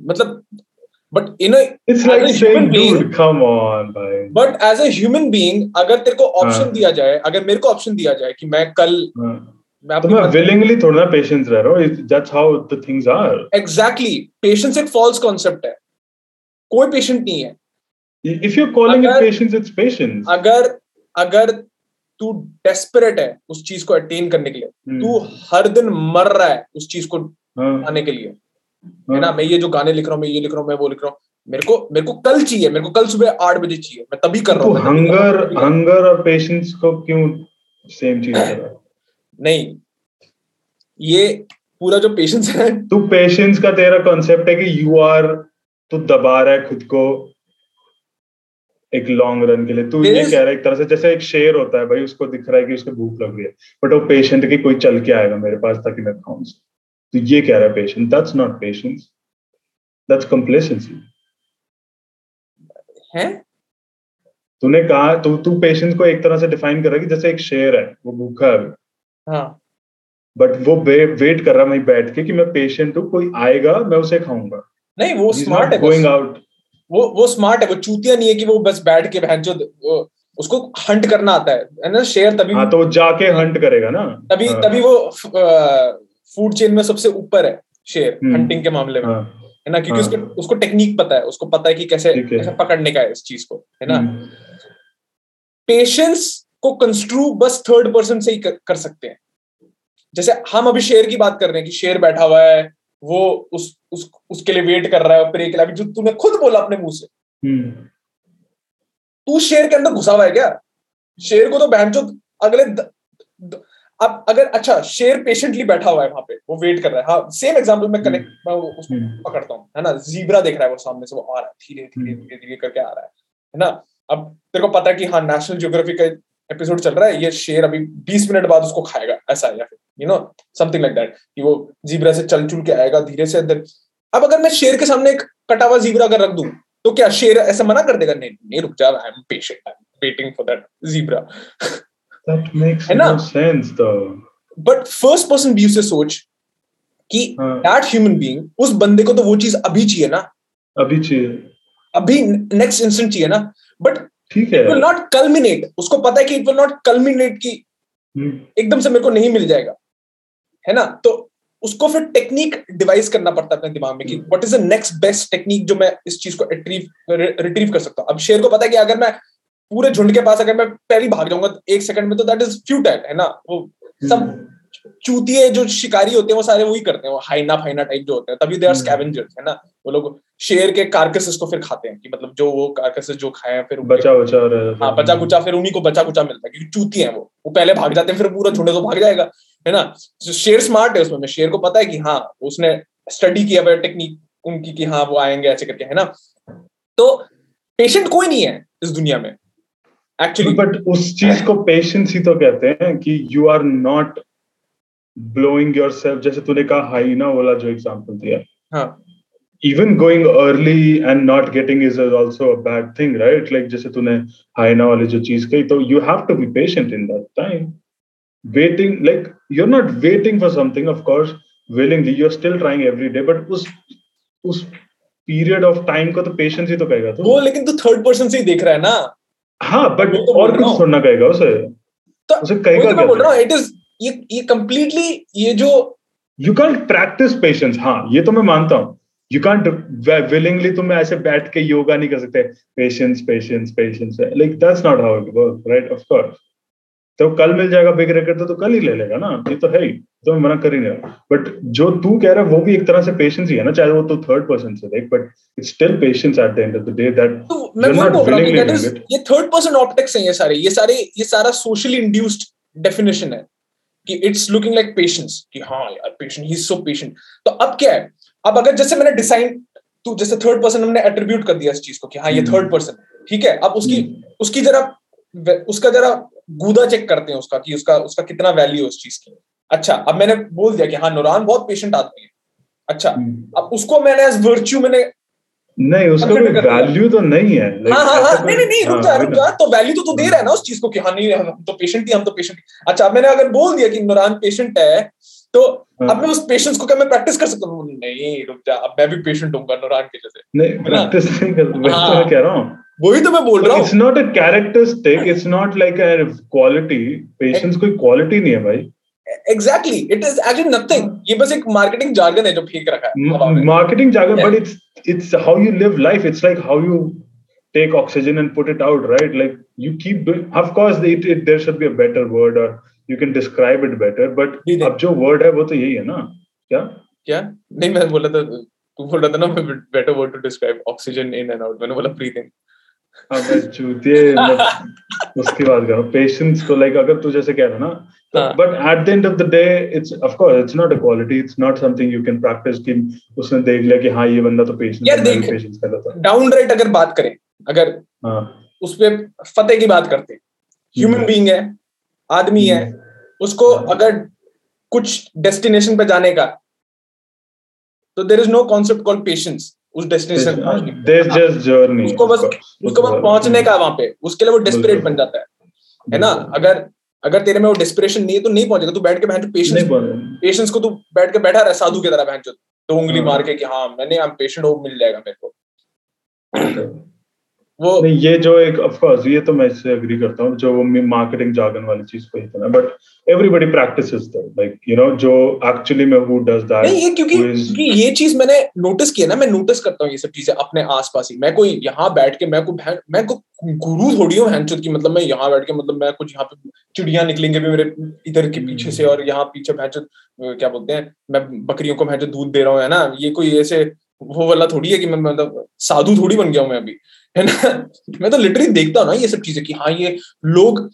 मतलब but in on bhai. But as a human being अगर तेरे को ऑप्शन हाँ। दिया जाए अगर मेरे को ऑप्शन दिया जाए कि मैं कल हाँ. मैं तो मैं willingly थोड़ा ना पेशेंस रह रहा हूँ। That's how the things are. Exactly patience एक फॉल्स कॉन्सेप्ट है। कोई पेशेंट नहीं है। अगर अगर तू डेस्परेट है उस चीज़ को अटेन करने के लिए हम्म, तू हर दिन मर रहा है उस चीज़ को हाँ, पाने के लिए है. ना मैं ये जो गाने लिख रहा हूँ मैं ये लिख रहा हूँ मैं वो लिख रहा हूँ। मेरे को मेरे को कल चाहिए मेरे को कल सुबह आठ बजे चाहिए। मैं तभी कर रहा तो हूँ। हंगर हूँ। हंगर और पेशेंस को क्यों सेम चीज़ नहीं ये पूरा जो पेशेंस है। तू पेशेंस का तेरा कॉन्सेप्ट है कि यू आर तू दबा रहा है खुद को एक लॉन्ग रन के लिए। तू ये कह रहा है एक तरह से जैसे एक शेर होता है भाई उसको दिख रहा है कि उसको भूख लग रही है। बट वो पेशेंट की कोई चल के आएगा मेरे पास ताकि मैं खाऊं तो ये कह रहा है patient that's not patience that's complacency है? तूने कहा तू तू पेशेंस को एक तरह से डिफाइन कर रहा है कि जैसे एक शेर है वो भूखा है हाँ। बट वो वेट कर रहा है वहीं बैठ के कि मैं पेशेंट हूँ कोई आएगा मैं उसे खाऊँगा। नहीं वो स्मार्ट है going बस। out वो वो स्मार्ट है वो चूतिया नहीं है कि वो बस बैठ के बहन जो उसको हंट करना आता है। है ना शेर तभी हाँ तो जाके हंट करेगा ना। तभी हाँ, तभी वो फ़ूड चेन में सबसे ऊपर है शेर हम्म। हंटिंग के मामले में हाँ, है ना? क्योंकि हाँ। उसको उसको टेक्निक पता है उसको पता है कि कैसे कैसे पकड़ने का है इस चीज़ को है ना? हम्म, पेशेंस को कंस्ट्रू बस थर्ड पर्सन से ही कर, कर सकते हैं। जैसे हम अभी शेर की बात कर रहे हैं कि शेर बैठा हुआ है वो उस, उस उसके लिए वेट कर रहा है प्रे के लिए जो तूने खुद बोला अपने मुँह से। हम्म, तू शेर के अंदर घुसा हुआ है क्या? शेर को तो बहन जो अगले द, द, अब अगर अच्छा शेर पेशेंटली बैठा हुआ है वहाँ पे वो वेट कर रहा है। हाँ सेम एग्जांपल मैं कनेक्ट मैं उसको हम्म, पकड़ता हूँ है ना? जीब्रा देख रहा है वो सामने से वो आ रहा है धीरे धीरे हम्म। धीरे धीरे करके आ रहा है है ना? अब तेरे को पता है कि हाँ नेशनल ज्योग्राफी का एपिसोड चल रहा है ये शेर अभी 20 मिनट बाद उसको खाएगा ऐसा है या फिर you know something like that कि वो जीब्रा से चल चुल के आएगा धीरे से अंदर। अब अगर मैं शेर के सामने एक कटा हुआ जीब्रा अगर रख दूँ तो क्या शेर ऐसा मना कर देगा? नहीं नहीं रुक जा I am patient I am waiting for that zebra that makes है ना? no sense though. But first person view से सोच कि हाँ, दैट ह्यूमन बीइंग उस बंदे को तो वो चीज़ अभी चाहिए ना। अभी चाहिए। अभी नेक्स्ट इंस्टेंट चाहिए ना। बट ठीक इट विल है नॉट कल्मिनेट उसको पता है कि इट विल नॉट कल्मिनेट की हम्म, एकदम से मेरे को नहीं मिल जाएगा। है ना? तो उसको फिर टेक्निक डिवाइस करना पड़ता है अपने दिमाग में कि what is the next best technique जो मैं इस चीज़ को रिट्रीव कर सकता हूँ। अब शेर को पता है कि अगर मैं पूरे झुंड के पास अगर मैं पहले भाग जाऊँगा एक सेकंड में तो दैट इज़ फ्यू फ्यूटाइल है ना? वो सब चूतिए जो शिकारी होते हैं वो सारे वही करते हैं वो हाइना फाइना टाइप जो होते हैं तभी दे आर हम्म। स्कैवेंजर्स है ना? वो लोग शेर के कार्कसेस को फिर खाते हैं कि मतलब जो वो कार्कसेस जो खाए हैं फिर बचा बचा हाँ बचा कुचा फिर उन्हीं को बचा कुचा मिलता है क्योंकि चूती है वो। वो पहले भाग जाते हैं फिर पूरा झुंडे तो भाग जाएगा है ना? तो शेर स्मार्ट है उसमें शेर को पता है कि हाँ उसने स्टडी किया हुआ टेक्निक उनकी कि हाँ वो आएँगे ऐसे करके है ना? तो पेशेंट कोई नहीं है इस दुनिया में। एक्चुअली बट उस चीज़ को पेशेंस ही तो कहते हैं कि you are not blowing yourself जैसे तूने कहा हाइना वाला जो एग्ज़ाम्पल दिया हाँ even going early and not getting is also a bad thing right like जैसे तूने हाइना वाली जो चीज़ कही तो you have to be patient in that time waiting like you're not waiting for something of course willingly you're still trying every day but उस उस period of time को तो पेशेंस ही तो कहेगा वो तू लेकिन तू थर्ड पर्सन से ही देख रहा है ना हाँ बट तो और कुछ छोड़ना कहेगा उसे। तो उसे कहेगा तो बोल क्या रहा हूँ इट इज़ ये ये कंप्लीटली ये जो यू कैंट प्रैक्टिस पेशेंस हाँ ये तो मैं मानता हूँ। यू कैंट विलिंगली तुम ऐसे बैठ के योगा नहीं कर सकते। Patience patience patience like that's not how it work right of course तो कल मिल जाएगा बिग रैकेट तो, तो कल ही ले लेगा ना ये तो है ही तो मैं मना कर ही नहीं रहा। बट जो तू कह रहा है वो भी एक तरह से पेशेंस ही है ना चाहे वो तो थर्ड पर्सन से देख but it's still patience at the end of the day that तो मैं वो बोल रहा हूँ. ये थर्ड पर्सन ऑप्टिक्स हैं ये सारे ये सारे ये सारा सोशली इंड्यूस्ड डेफिनेशन है कि इट्स लुकिंग लाइक पेशेंस कि हाँ यार patient he is so patient तो अब क्या है? अब अगर जैसे मैंने डिसाइन तू जैसे थर्ड पर्सन हमने एट्रीब्यूट कर दिया इस चीज़ को कि हाँ ये। थर्ड पर्सन ठीक है? अब उसकी उसकी जरा उसका जरा गूदा चेक करते हैं उसका कि उसका उसका कितना वैल्यू है उस चीज़ की। अच्छा अब मैंने बोल दिया कि हाँ नूरान बहुत पेशेंट आदमी है। अच्छा अब उसको मैंने एज वर्च्यू मैंने नहीं उसका कोई वैल्यू तो नहीं है। हाँ हाँ हाँ नहीं नहीं नहीं रुक जा रुक जा तो वैल्यू तो तू दे रहा है ना उस चीज़ को कि हाँ नहीं हम तो पेशेंट ही हम तो पेशेंट अच्छा मैंने अगर बोल दिया कि नुरान पेशेंट है तो हाँ। अब मैं उस पेशेंस को क्या मैं प्रैक्टिस कर सकता हूँ? नहीं रुक जा अब मैं भी पेशेंट हूँ नुरान के जैसे नहीं प्रैक्टिस नहीं कर मैं हाँ। तो कह रहा हूँ वही तो मैं बोल रहा हूँ। It's not a characteristic it's not like a quality patience कोई क्वालिटी नहीं है भाई। Exactly it is actually nothing ये बस एक मार्केटिंग जार्गन है जो फेंक रखा है। Marketing jargon but it's it's how you live life it's like how you take oxygen and put it out right? Like you keep doing of course it, it, there should be a better word or you can describe it better but अब जो word है वो तो यही है ना। क्या? क्या? नहीं मैं बोला था तू बोल रहा था ना better word to describe oxygen in and out. मैंने बोला breathing. अबे चूतिए उसकी बात करो। पेशेंस को लाइक अगर तू जैसे कह रहा ना but at the end of the day it's of course it's not a quality it's not something you can practice कि उसने देख लिया कि हाँ ये बंदा तो पेशेंस यार देख पेशेंस कर लेता डाउन राइट अगर बात करें अगर हाँ। उस पे फतेह की बात करते ह्यूमन हम्म। बीइंग है आदमी है हम्म। उसको अगर कुछ डेस्टिनेशन पे जाने का तो there is no concept called patience उस डेस्टिनेशन जर्नी उसको बस उसको बस पहुँचने का वहाँ पे। उसके लिए वो डेस्परेट बन जाता है। है ना? अगर अगर तेरे में वो डेस्परेशन नहीं है तो नहीं पहुंचेगा। तू बैठ के बहन पेशेंस पेशेंस को तू बैठ के बैठा रहा साधु की तरह बहन तो उंगली हाँ। मार के कि हाँ मैंने हम पेशेंट हो मिल जाएगा मेरे को। वो नहीं ये जो एक ऑफ़ कोर्स ये तो मैं इससे एग्री करता हूँ जो वो मार्केटिंग जार्गन वाली चीज़ को इतना but everybody practices that like you know जो एक्चुअली में हु डज दैट नहीं ये क्योंकि क्योंकि ये चीज़ मैंने नोटिस किया ना मैं नोटिस करता हूँ ये सब चीज़ें अपने आसपास ही। मैं कोई यहाँ बैठ के मैं को मैं को गुरु थोड़ी हूँ हैंचुत की मतलब मैं यहाँ बैठ के मतलब मैं कुछ यहाँ पे चिड़िया निकलेंगे भी मेरे इधर के पीछे से और यहाँ पीछे भैंचुत क्या बोलते हैं मैं बकरियों को भैंचुत दूध दे रहा हूँ है ना? ये कोई ऐसे वो वाला थोड़ी है कि मैं मतलब साधु थोड़ी बन गया हूँ मैं अभी। है ना? मैं तो लिटरली देखता हूँ ना ये सब चीज़ें कि हाँ ये लोग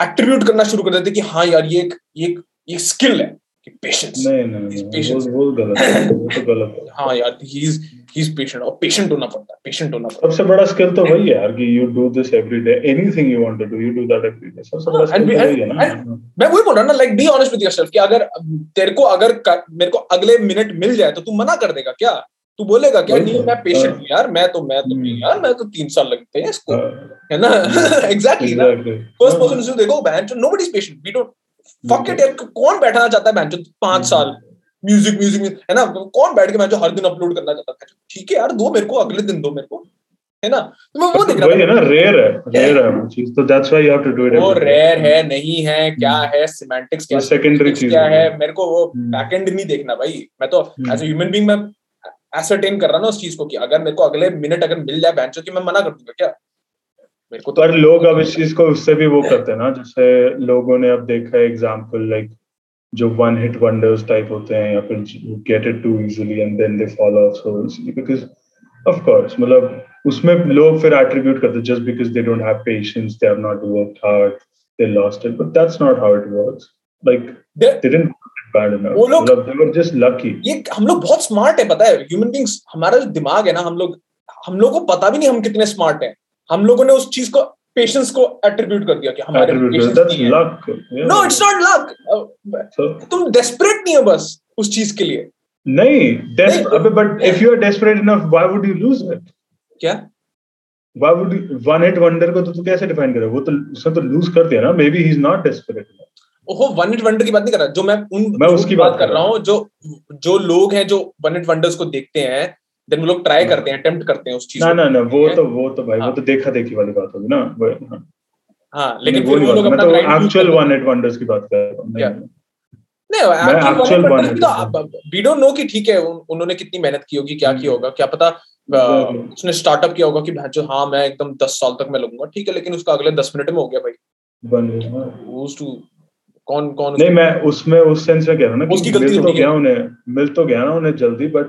एट्रीब्यूट करना शुरू कर देते कि हाँ यार ये एक ये ये स्किल है कि पेशेंस नहीं नहीं पेशेंस वो गलत है वो तो गलत है। हाँ यार he is he is patient और पेशेंट होना पड़ता है पेशेंट होना पड़ता है। सबसे बड़ा स्किल तो वही है यार कि you do this every day anything you want to do you do that every day सबसे बड़ा स्किल तो वही है ना। मैं वही बोल रहा ना like be honest with yourself कि अगर तेरे को अगर मेरे को अगले मिनट मिल जाए तो तू मना कर देगा क्या? तू बोलेगा क्या नहीं मैं पेशेंट हाँ। यार मैं तो मैं तो नहीं हम्म। यार मैं तो तीन साल लगते हैं इसको हाँ। है ना? एग्जैक्टली ना? फ़र्स्ट पर्सन से देखो जो nobody is patient we don't fuck it यार कौन बैठना चाहता है बहन पाँच साल। म्यूज़िक म्यूज़िक है ना? कौन बैठ के मैं जो हर दिन अपलोड करना चाहता है? ठीक है यार दो मेरे को अगले दिन दो मेरे को है ना? तो मैं वो देख रहा हूँ ना रेयर है रेयर है वो चीज़ तो that's why you have to do it वो रेयर है नहीं है क्या हम्म। है सिमेंटिक्स क्या सेकेंडरी चीज़ क्या है। मेरे को वो बैकएंड नहीं देखना भाई। मैं तो एज अ ह्यूमन बीइंग मैं एसरटेन कर रहा ना उस चीज़ को कि अगर मेरे को अगले मिनट अगर मिल जाए बैंचो की मैं मना कर दूँगा क्या? मेरे को तो पर लोग अब इस चीज़ को उससे भी वो करते हैं ना जैसे लोगों ने अब देखा है एग्जांपल लाइक जो वन हिट वंडर्स टाइप होते हैं या फिर get it too easily and then they fall off so because of course मतलब उसमें लोग फिर एट्रीब्यूट करते हैं just because they don't have patience they have not worked hard they lost it but that's not how it works like they didn't वो लोग ये हम लोग बहुत स्मार्ट है पता है? ह्यूमन बींग्स हमारा जो दिमाग है ना हम लोग हम लोग को पता भी नहीं हम कितने स्मार्ट हैं। हम लोगों ने उस चीज़ को पेशेंस को एट्रीब्यूट कर दिया कि हमारे नो इट्स नॉट लक तुम डेस्परेट नहीं हो बस उस चीज़ के लिए। नहीं अबे but if you are desperate enough why would you lose it क्या? Why would one hit wonder को तो तू कैसे डिफाइन करे वो तो उसने तो लूज कर दिया ना। Maybe he is not desperate ओहो वन इट वंडर की बात नहीं कर रहा जो मैं उन मैं उसकी बात कर रहा हूँ जो जो लोग हैं जो वन इट वंडर्स को देखते हैं देन वो लोग ट्राई हाँ। करते हैं अटेम्प्ट करते हैं उस चीज़ ना ना ना वो तो वो तो भाई वो हाँ। तो देखा देखी वाली बात होगी ना हाँ, हाँ लेकिन वो लोग अपना एक्चुअल वन इट वंडर्स की बात कर रहा हूँ वी नो कि ठीक है उन्होंने कितनी मेहनत की होगी क्या किया होगा क्या पता उसने स्टार्टअप किया होगा कि भाई हाँ मैं एकदम दस साल तक मैं लगूँगा ठीक है लेकिन उसका अगले दस मिनट में हो गया भाई। कौन कौन नहीं मैं उसमें उस सेंस में कह रहा हूँ ना कि मिल तो गया उन्हें मिल तो गया ना उन्हें जल्दी but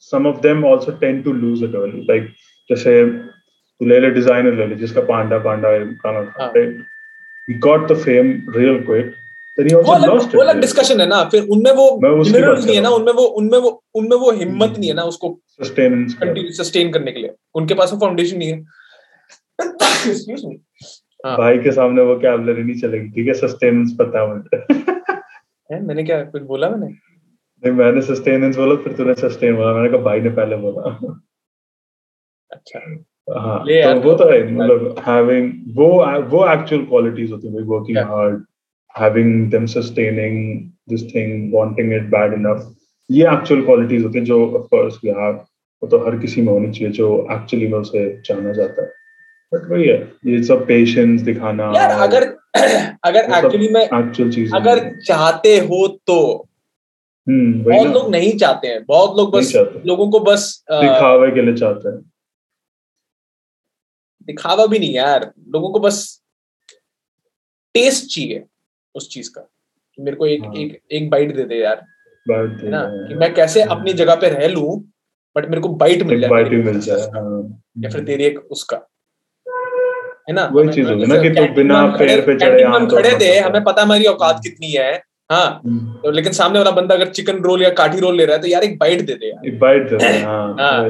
some of them also tend to lose it early like जैसे तू ले ले डिज़ाइनर ले ले जिसका पांडा पांडा गाना था ही। Got the fame real quick वो अलग डिस्कशन है ना फिर उनमें वो नहीं है ना उनमें वो उनमें वो उनमें वो हिम्मत नहीं है ना उसको सस्टेन सस्टेन करने के लिए। उनके पास वो फाउंडेशन नहीं है। हाँ। भाई के सामने वो कैबलरी नहीं चलेगी ठीक है? सस्टेनेंस पता है मुझे है? मैंने क्या कुछ बोला मैंने? नहीं मैंने सस्टेनेंस बोला फिर तूने सस्टेन बोला। मैंने कहा भाई ने पहले बोला। अच्छा। हाँ तो वो तो है मतलब हैविंग वो वो एक्चुअल क्वालिटीज होती है working hard having them sustaining this thing wanting it bad enough ये एक्चुअल क्वालिटीज होती है जो ऑफ़ कोर्स वी हैव वो तो हर किसी में होनी चाहिए जो एक्चुअली में उसे जाना जाता है। बट वही है ये सब पेशेंस दिखाना यार अगर अगर एक्चुअली में एक्चुअल चीज़। अगर चाहते हो तो। हम्म बहुत लोग नहीं चाहते हैं बहुत लोग बस लोगों को बस दिखावे के लिए चाहते हैं। दिखावा भी नहीं यार लोगों को बस टेस्ट चाहिए उस चीज़ का। कि मेरे को एक हाँ। एक एक बाइट दे दे यार है ना? कि मैं कैसे अपनी जगह पे रह लूँ बट मेरे को बाइट मिल जाए हाँ। या फिर तेरी एक उसका। है ना? वही चीज़ होगी ना कि तू बिना पैर पे चढ़े हम खड़े थे हमें पता हमारी औकात कितनी है हाँ। हम्म। तो लेकिन सामने वाला बंदा अगर चिकन रोल या काठी रोल ले रहा है तो यार एक बाइट दे दे यार। एक बाइट देते हैं। हाँ। हाँ।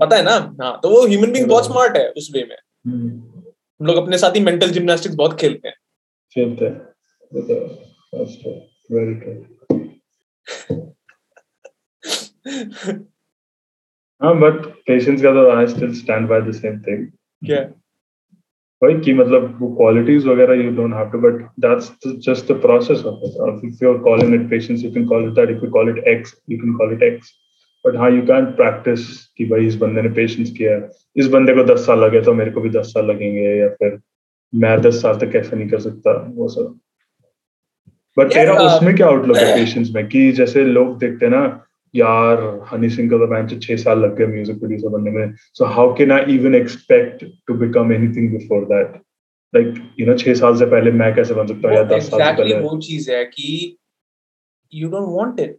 पता है ना? हाँ तो वो ह्यूमन बींग बहुत स्मार्ट है उस वे में। हम्म, हम लोग अपने साथ ही मेंटल जिम्नास्टिक्स बहुत खेलते हैं। चलते हैं। तो. हाँ बट पेशेंस का तो I still stand by the same thing क्या वही कि मतलब वो क्वालिटीज वगैरह you don't have to but that's just the process of it if you are calling it patience you can call it that if you call it X you can call it X but हाँ you can practice कि भाई इस बंदे ने patience किया है। इस बंदे को दस साल लगे तो मेरे को भी दस साल लगेंगे या फिर मैं दस साल तक कैसे नहीं कर सकता वो सब। बट तेरा uh, उसमें क्या आउटलुक है पेशेंस में? कि जैसे लोग देखते हैं ना यार हनी सिंह को तो बेंच छह साल लग गए म्यूज़िक प्रोड्यूसर बनने में। So how can I even expect to become anything before that like you know छह साल से पहले मैं कैसे बन सकता हूँ या दस साल पहले? वो चीज़ है कि यू डोंट वांट इट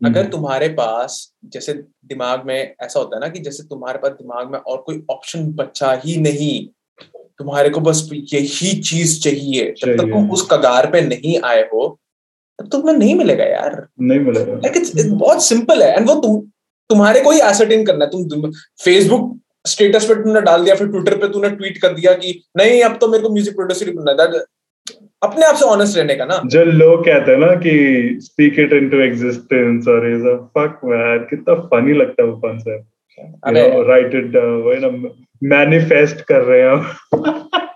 अगर तुम्हारे पास जैसे दिमाग में ऐसा होता है ना कि जैसे तुम्हारे पास दिमाग में और कोई ऑप्शन बचा ही नहीं तुम्हारे को बस यही चीज़ चाहिए जब तक तुम उस कगार पे नहीं आए हो तब तक तुम्हें नहीं मिलेगा यार। नहीं मिलेगा। लाइक इट्स बहुत सिंपल है। एंड वो तुम तुम्हारे को ही एसर्टेन करना है। तुम फेसबुक स्टेटस पे तुमने डाल दिया फिर ट्विटर पे तूने ट्वीट कर दिया कि नहीं अब तो मेरे को म्यूज़िक प्रोड्यूसर ही बनना है। अपने आप से ऑनेस्ट रहने का ना। जो लोग कहते हैं ना कि स्पीक इट इनटू एग्जिस्टेंस और ये सब फक मैन कितना फनी लगता है वो कॉन्सेप्ट राइट इट वो ना मैनिफेस्ट कर रहे हैं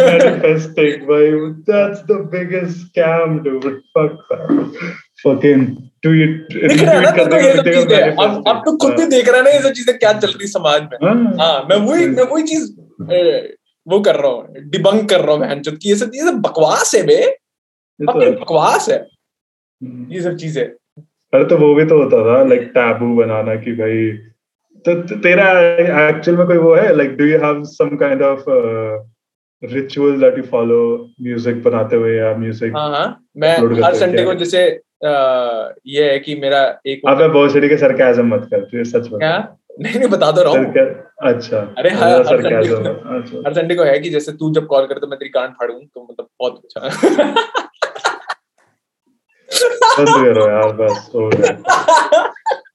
manifesting भाई that's the biggest scam dude. Fuck that. Fucking tweet दिख रहा ना retweet ये सब चीज़ें। अब अब तो खुद भी देख रहा ना ये सब चीज़ें क्या चल रही समाज में। हाँ। हाँ मैं वही मैं वही चीज़ वो कर रहा हूँ डिबंक कर रहा हूँ बहन की ये सब ये सब बकवास है बे। तो fucking। बकवास है। हम्म। ये सब चीज़ें। अरे तो वो भी तो होता था लाइक टैबू बनाना कि भाई तो तेरा एक्चुअल में कोई वो है? Like do you have some kind of ritual that you follow music बनाते हुए या म्यूज़िक हाँ हाँ। मैं हर संडे को जैसे अ, ये है कि मेरा एक अबे भोसड़ी के सरकाजम मत कर तू सच बता। क्या? नहीं नहीं बता तो रहा हूँ। अच्छा। अरे हर- हर सरकाजम अच्छा। हर संडे को है कि जैसे तू जब कॉल करे तो मैं तेरी गांड फाड़ू तो मतलब बहुत अच्छा। बंद करो यार बस हो गया।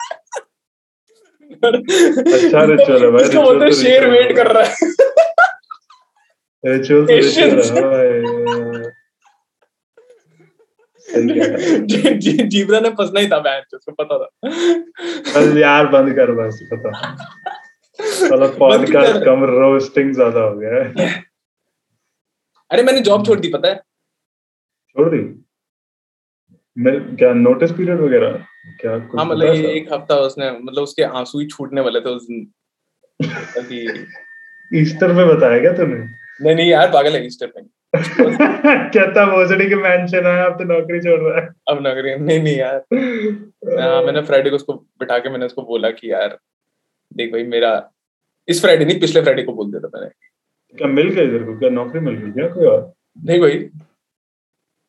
अच्छा ritual है भाई, इसको बोलते हैं तो शेर वेट कर रहा है। रिचुअल तो Patience. रिचुअल है भाई। सही है। जी- जी- जीवरा ने फंसना ही था मैच उसको पता था। चल यार बंद कर बस पता। साला पॉडकास्ट कम रोस्टिंग ज़्यादा हो गया है। अरे मैंने जॉब छोड़ दी पता है? छोड़ दी? क्या नोटिस पीरियड वगैरह? क्या कुछ हाँ मतलब ये एक हफ़्ता उसने मतलब उसके आँसू ही छूटने वाले थे उस दिन। ईस्टर में बताया क्या तूने? नहीं नहीं यार पागल है ईस्टर में कहता भोसड़ी के मेंशन है अब तो नौकरी छोड़ रहा है। अब नगरी नहीं नहीं यार। हाँ, मैंने फ्राइडे को उसको बिठा के मैंने उसको बोला कि यार देख भाई मेरा इस फ्राइडे नहीं पिछले फ्राइडे को बोल दिया था मैंने। क्या मिल गया इधर को? क्या नौकरी मिल गई क्या कोई और? नहीं भाई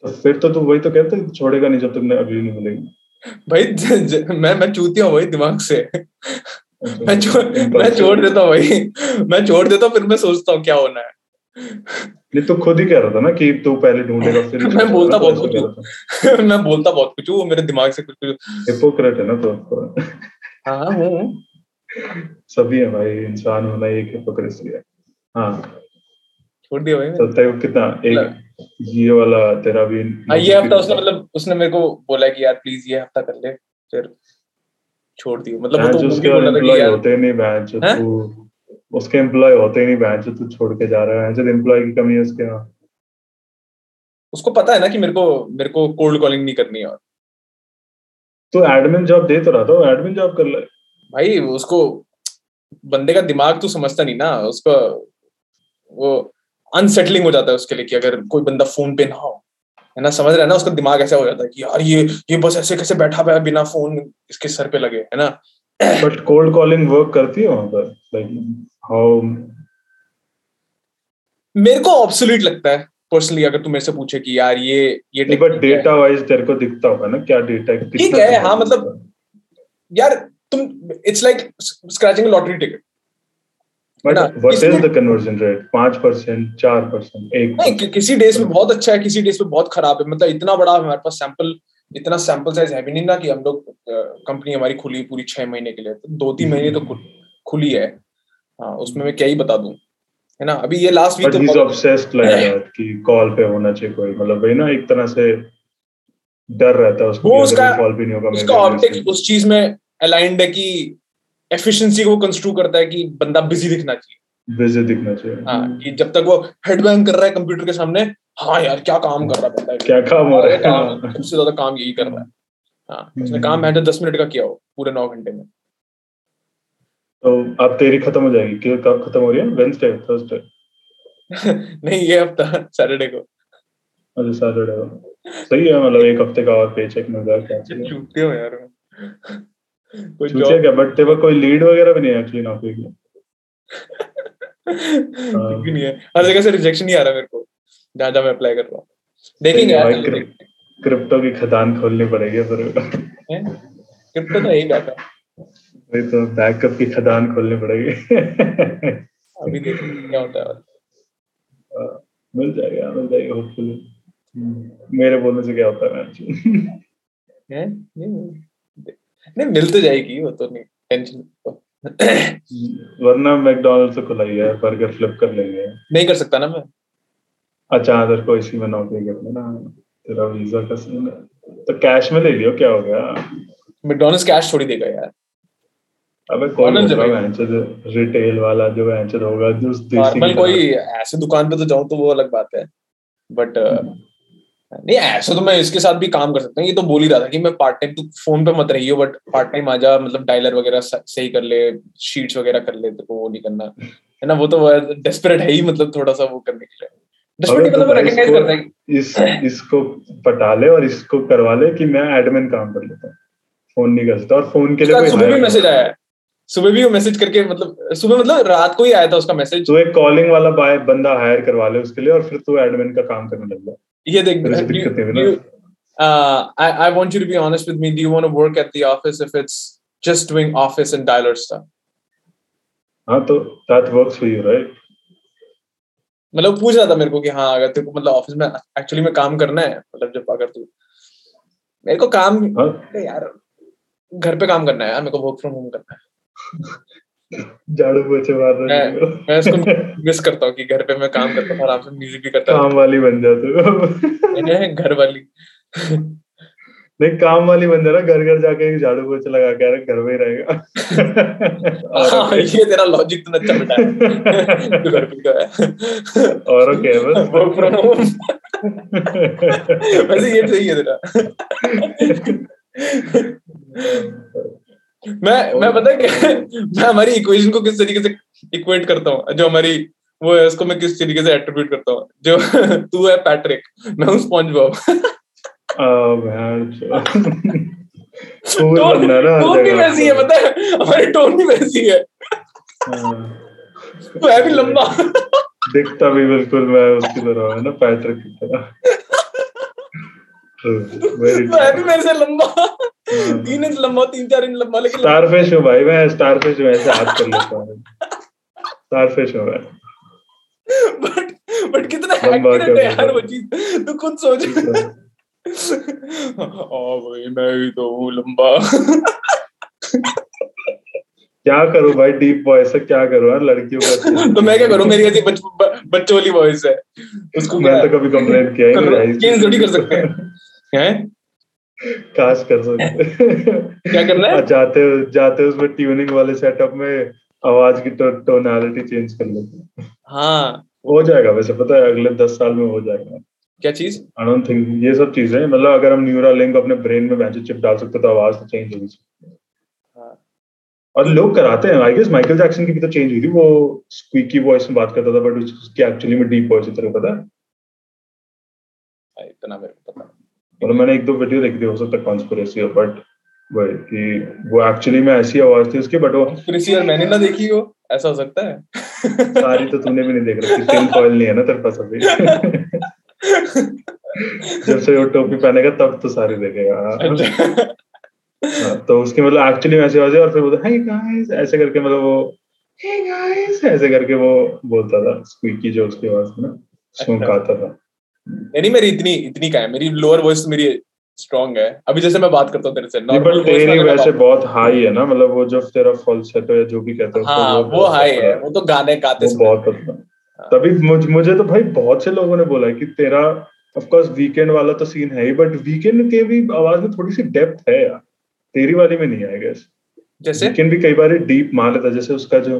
तो फिर तो तू वही तो कहते है छोड़ेगा नहीं जब तक मैं अभी नहीं मिलेगी भाई ज, ज, मैं मैं चूतिया हूँ भाई दिमाग से। अच्छा, मैं छोड़ मैं छोड़ देता हूँ भाई। मैं छोड़ देता हूँ फिर मैं सोचता हूँ क्या होना है। नहीं तो खुद ही कह रहा था ना कि तू पहले ढूंढेगा फिर मैं बोलता बहुत कुछ मैं बोलता बहुत कुछ वो मेरे दिमाग से कुछ कुछ। हिपोक्रेट है ना तो हूँ सभी है भाई इंसान होना एक हिपोक्रेसी है। हाँ। छोड़ दिया भाई तो तेरे कितना? एक ये वाला तेरा भी हाँ ये हफ़्ता उसने मतलब उसने मेरे को बोला कि यार प्लीज़ ये हफ़्ता कर ले फिर छोड़ दिया। मतलब वो तो उसके बोला था कि एम्प्लॉय यार होते नहीं बैंच हैं? तू उसके एम्प्लॉय होते नहीं बैंच तू छोड़ के जा रहा है। जो एम्प्लॉय की कमी है उसके यहाँ। उसको पता है ना कि मेरे को मेरे को कोल्ड कॉलिंग नहीं करनी है और। तो एडमिन जॉब दे तो रहा था एडमिन जॉब कर ले। भाई उसको बंदे का दिमाग तो समझता नहीं ना उसका वो अनसेटलिंग हो जाता है उसके लिए कि अगर कोई बंदा फ़ोन पे ना हो है ना? समझ रहा है ना? उसका दिमाग ऐसा हो जाता है कि यार ये ये बस ऐसे कैसे बैठा हुआ है बिना फ़ोन इसके सर पे लगे है ना? बट कोल्ड कॉलिंग वर्क करती है वहाँ पर? लाइक हाउ मेरे को ऑब्सोल्यूट लगता है पर्सनली अगर तू मेरे से पूछे कि यार ये ये बट डेटा वाइज तेरे को दिखता होगा ना? क्या डेटा ठीक है, हाँ, मतलब यार तुम it's like scratching lottery ticket but ना, what is the conversion rate 5% 4% 1 नहीं कि, किसी डेज़ में बहुत अच्छा है किसी डेज़ में बहुत खराब है। मतलब इतना बड़ा हमारे पास सैंपल इतना सैंपल साइज़ है भी नहीं ना कि हम लोग कंपनी हमारी खुली पूरी छह महीने के लिए। तो दो तीन महीने तो खुली है। हाँ उसमें मैं क्या ही बता दूँ है ना? अभी ये लास्ट वीक तो ऑब्सेस्ड लाइक दैट कि कॉल पे होना चाहिए कोई। मतलब वही ना एक तरह से डर रहता है उसको वो उसका- कॉल भी नहीं होगा उसका उस चीज़ में अलाइंड है कि एफिशिएंसी को कंस्ट्रू करता है कि बंदा बिज़ी दिखना चाहिए। बिज़ी दिखना चाहिए। हाँ कि जब तक वो हेडबैंग कर रहा है कंप्यूटर के सामने हाँ यार क्या काम कर रहा है बंदा? क्या काम हो रहा काम है सबसे ज़्यादा काम यही कर रहा है। हाँ उसने हम्म। काम है तो दस मिनट का किया हो पूरे नौ घंटे में। तो अब तेरी खत्म हो जाएगी। कि कब खत्म हो रही है? वेंसडे थर्सडे नहीं ये हफ़्ता सैटरडे को। अच्छा सैटरडे को। सही है मतलब एक हफ़्ते का और पे चेक मिल जाएगा। क्या चाहिए हो यार। कोई जॉब क्या बट तेरे कोई लीड वगैरह भी नहीं है एक्चुअली नौकरी की नहीं है। हर जगह से रिजेक्शन ही आ रहा है मेरे को। जहाँ जहाँ मैं अप्लाई कर रहा हूँ। देखेंगे यार क्रिप्टो की खदान खोलनी पड़ेगी फिर क्रिप्टो तो यही बैठा वही तो बैकअप की खदान खोलनी पड़ेगी। अभी देखते क्या होता है मिल जाएगा मिल जाएगा होपफुली मेरे बोलने से क्या होता है मैच हैं? नहीं मिल तो जाएगी वो तो नहीं टेंशन वरना मैकडोनल्ड से खुलाई है बर्गर फ्लिप कर लेंगे। नहीं कर सकता ना मैं। अच्छा अदर को इसी में नौकरी कर लेना तेरा वीज़ा का सीन है। तो कैश में ले लियो क्या हो गया? मैकडॉनल्ड्स कैश छोड़ी देगा यार। अबे वेंचर रिटेल वाला जो वेंचर होगा जो देसी नॉर्मल कोई ऐसे दुकान पे तो जाऊँ तो वो अलग बात है। बट नहीं ऐसा तो मैं इसके साथ भी काम कर सकता हूँ। ये तो बोल ही रहा था कि मैं पार्ट टाइम तू फ़ोन पे मत रहियो बट पार्ट टाइम आ जा मतलब डायलर वगैरह सही कर ले शीट्स वगैरह कर ले तो वो नहीं करना। है ना वो तो डेस्परेट है ही मतलब थोड़ा सा वो करने के लिए। तो मतलब recognize इसको- है इस पटा ले और इसको करवा ले कि मैं एडमिन काम कर लेता हूँ। फ़ोन नहीं कर सकता। और फ़ोन के लिए सुबह भी मैसेज आया। है सुबह भी वो मैसेज करके मतलब सुबह मतलब रात को ही आया था उसका मैसेज तो एक कॉलिंग वाला बंदा हायर करवा ले उसके लिए और फिर तू एडमिन का काम करने लग जा। ये देख I, I want you to be honest with me. Do you want to work at the office if it's just doing office and dialer stuff? हाँ तो that works for you right मतलब पूछ रहा था मेरे को कि हाँ अगर तेरे को मतलब ऑफ़िस में एक्चुअली में काम करना है मतलब जब अगर तू मेरे को काम हाँ यार घर पे काम करना है यार मेरे को वर्क फ्रॉम होम करना है झाड़ू पोछे मार रहे मैं- मैं इसको मिस करता हूँ कि घर पे मैं काम करता हूँ आराम से म्यूज़िक भी करता काम वाली बन जा तू घर वाली। नहीं काम वाली बन जा ना घर घर जाके झाड़ू पोछे लगा के घर में ही रहेगा। हाँ ये तेरा लॉजिक तो अच्छा बेटा घर पे है? और ओके बस। वर्क फ्रॉम होम वैसे ये सही है तेरा। मैं मैं पता है मैं हमारी इक्वेशन को किस तरीके से इक्वेट करता हूँ? जो हमारी वो है उसको मैं किस तरीके से एट्रीब्यूट करता हूँ? जो तू है पैट्रिक मैं हूँ स्पॉन्ज बॉब टोन भी वैसी है पता है? हमारी टोन भी वैसी है। हाँ। है भी लंबा। दिखता भी बिल्कुल मैं उसकी तरह है ना पैट्रिक की तरह। वेरी तू भी मेरे से लंबा। तीन इंच लंबा तीन चार इंच लंबा लेकिन लंबा। स्टारफिश हूँ भाई मैं स्टारफिश हूँ ऐसे हाथ कर लेता हूँ। स्टारफिश हूँ मैं बट बट कितना एक्यूरेट है यार वो चीज़। तू खुद सोच। हाँ। भाई मैं भी तो हूँ लंबा। क्या करूँ भाई डीप वॉइस है क्या करूँ यार लड़कियों का तो मैं क्या करूँ मेरी ऐसी बच, बच्चों वाली वॉइस है। उसको मैं तो कभी कंप्लेंट किया ही नहीं चेंज थोड़ी कर सकते हैं। हैं? काश कर सकते क्या करना है? जाते जाते उसमें ट्यूनिंग वाले सेटअप में आवाज़ की टो, टोनालिटी चेंज कर लेते हाँ। हो। जाएगा वैसे पता है अगले दस साल में हो जाएगा। क्या चीज़? आई डोंट थिंक ये सब चीज़ें मतलब अगर हम न्यूरल लिंक अपने ब्रेन में मैजिक चिप डाल सकते तो आवाज़ तो चेंज होगी हाँ। और लोग कराते हैं आई गेस माइकल जैक्सन की भी तो चेंज हुई थी वो स्क्वीकी वॉइस में बात करता था बट उसकी एक्चुअली में डीप वॉइस को पता है? इतना मेरे को पता मतलब मैंने एक दो वीडियो देखी थी हो सकता है कॉन्स्पिरेसी हो बट वही कि वो एक्चुअली में ऐसी आवाज़ थी उसकी बट वो कॉन्स्पिरेसी और मैंने ना देखी हो ऐसा हो सकता है? सारी तो तूने भी नहीं देख रखी टिन फॉइल नहीं है ना तेरे पास अभी। जब से वो टोपी पहनेगा तब तो सारी देखेगा। हाँ, तो उसकी मतलब एक्चुअली में ऐसी आवाज़ है और फिर बोलता है गाइस ऐसे करके मतलब वो हे गाइस ऐसे करके वो बोलता था स्क्वीकी जो उसकी आवाज़ थी ना स्मोक आता था। नहीं मेरी इतनी इतनी का है। मेरी लोअर वॉइस मेरी स्ट्रांग है। अभी जैसे मैं बात करता हूँ तेरे से नॉर्मल तेरी वैसे बहुत हाई है ना मतलब वो जो तेरा फॉल्सेटो या जो भी कहते हैं हाँ, वो, वो हाई है। वो तो गाने गाते वो बहुत हाँ। तभी मुझ, मुझे तो भाई बहुत से लोगों ने बोला है कि तेरा ऑफ़ कोर्स वीकेंड वाला तो सीन है ही बट वीकेंड के भी आवाज़ में थोड़ी सी डेप्थ है यार। तेरी वाली में नहीं है गैस जैसे? वीकेंड भी कई बार डीप मार लेता जैसे उसका जो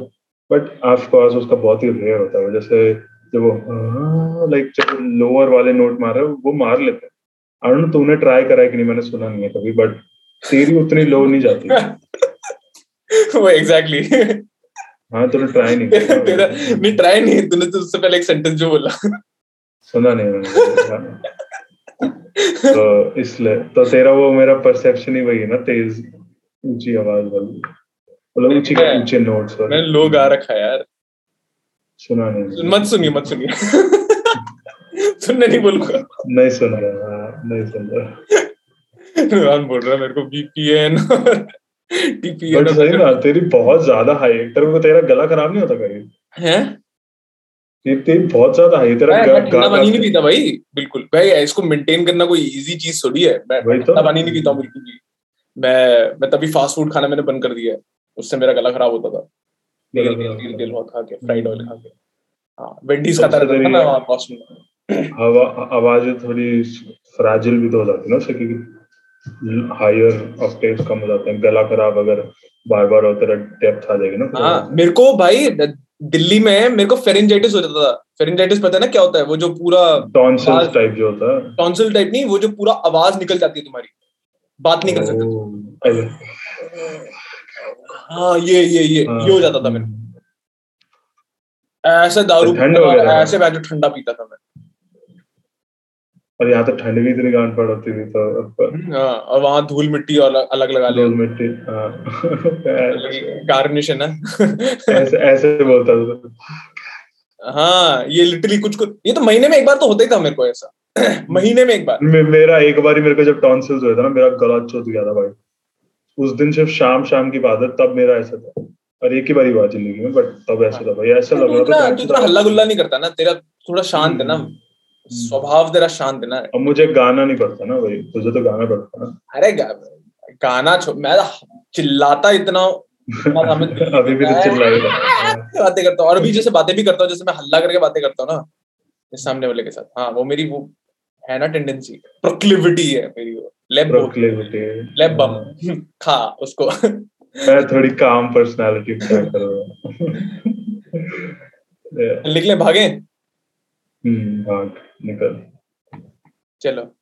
बट ऑफ़ कोर्स उसका बहुत ही रेयर होता है। जैसे जब वो लाइक जब लोअर वाले नोट मार रहे वो मार लेते हैं. डोंट तूने ट्राई करा है कि नहीं? मैंने सुना नहीं है कभी बट तेरी उतनी लो नहीं जाती. वो एग्जैक्टली हाँ तूने ट्राई नहीं किया तेरा नहीं ट्राई नहीं तूने तो उससे पहले एक सेंटेंस जो बोला। सुना नहीं मैंने तो इसलिए तो तेरा वो मेरा परसेप्शन ही वही है ना तेज ऊँची आवाज़ वाली। मतलब ऊँची ऊँचे नोट्स मैंने लो गा रखा यार। सुना नहीं मत सुनिए मत सुनिए सुनने नहीं बोलूँगा। नहीं सुन रहा हाँ, नहीं सुन रहा। बोल रहा मेरे को बीपीएन टीपीएन सही ना तेरी बहुत ज़्यादा हाई है तेरे को तेरा गला खराब नहीं होता कभी? हैं? तेरी बहुत ज़्यादा हाई तेरा ठंडा पानी नहीं पीता भाई बिल्कुल। भाई इसको मेंटेन करना कोई इजी चीज़ थोड़ी है। मैं तो। ठंडा पानी नहीं पीता बिल्कुल भी। मैं मैं तभी फास्ट फ़ूड खाना मैंने बंद कर दिया है। उससे मेरा गला खराब होता था। तेल तेल तेल खा के फ्राइड ऑयल खा के हाँ वेंडीज खाता रहता था ना वहाँ बॉस्टन में थोड़ी फ्रैजिल भी तो हो जाती है ना उससे क्योंकि हायर ऑक्टेव्स कम हो जाते हैं। गला खराब अगर बार बार होता रहे डेप्थ आ जाएगी ना हाँ मेरे को भाई दिल्ली में मेरे को फेरेंजाइटिस हो जाता था। फेरेंजाइटिस पता है ना क्या होता है? वो जो पूरा टॉन्सिल टाइप जो होता है। टॉन्सिल टाइप नहीं वो जो पूरा आवाज़ निकल जाती है तुम्हारी। बात नहीं कर सकते। हाँ ये ये ये हाँ, ये हो जाता था मेरे ऐसे दारू हो गया ऐसे बैठ ठंडा पीता था मैं। और यहाँ तो ठंड भी इतनी गांड पड़ होती थी तो हाँ, और वहाँ धूल मिट्टी और अलग लगा ले धूल मिट्टी गार्निश है। ऐसे ऐसे बोलता था। हाँ ये लिटरली कुछ कुछ ये तो महीने में एक बार तो होता ही था मेरे को ऐसा। महीने में एक बार। मे, मेरा एक बार ही मेरे को जब टॉन्सिल्स हुए था ना मेरा गला चोट गया था भाई। उस दिन सिर्फ़ शाम शाम की बात है तब मेरा ऐसा था। और एक ही बार ही हुआ ज़िंदगी में बट तब ऐसा था भाई ऐसा लग रहा था तू हल्ला गुल्ला नहीं करता ना तेरा थोड़ा शांत है ना हम्म। स्वभाव तेरा शांत है ना। अब मुझे गाना नहीं पड़ता ना भाई तुझे तो गाना पड़ता ना। अरे गाना मैं चिल्लाता इतना अभी भी तो बातें करता हूँ और अभी जैसे बातें भी करता हूँ जैसे मैं हल्ला करके बातें करता हूँ ना सामने वाले के साथ। हाँ वो मेरी वो है ना टेंडेंसी प्रोक्लिविटी है मेरी वो। लेब प्रोक्लिविटी लेब बम खा उसको। मैं थोड़ी काम पर्सनालिटी कर रहा हूँ। निकले भागे? हम्म, भाग निकल। चलो।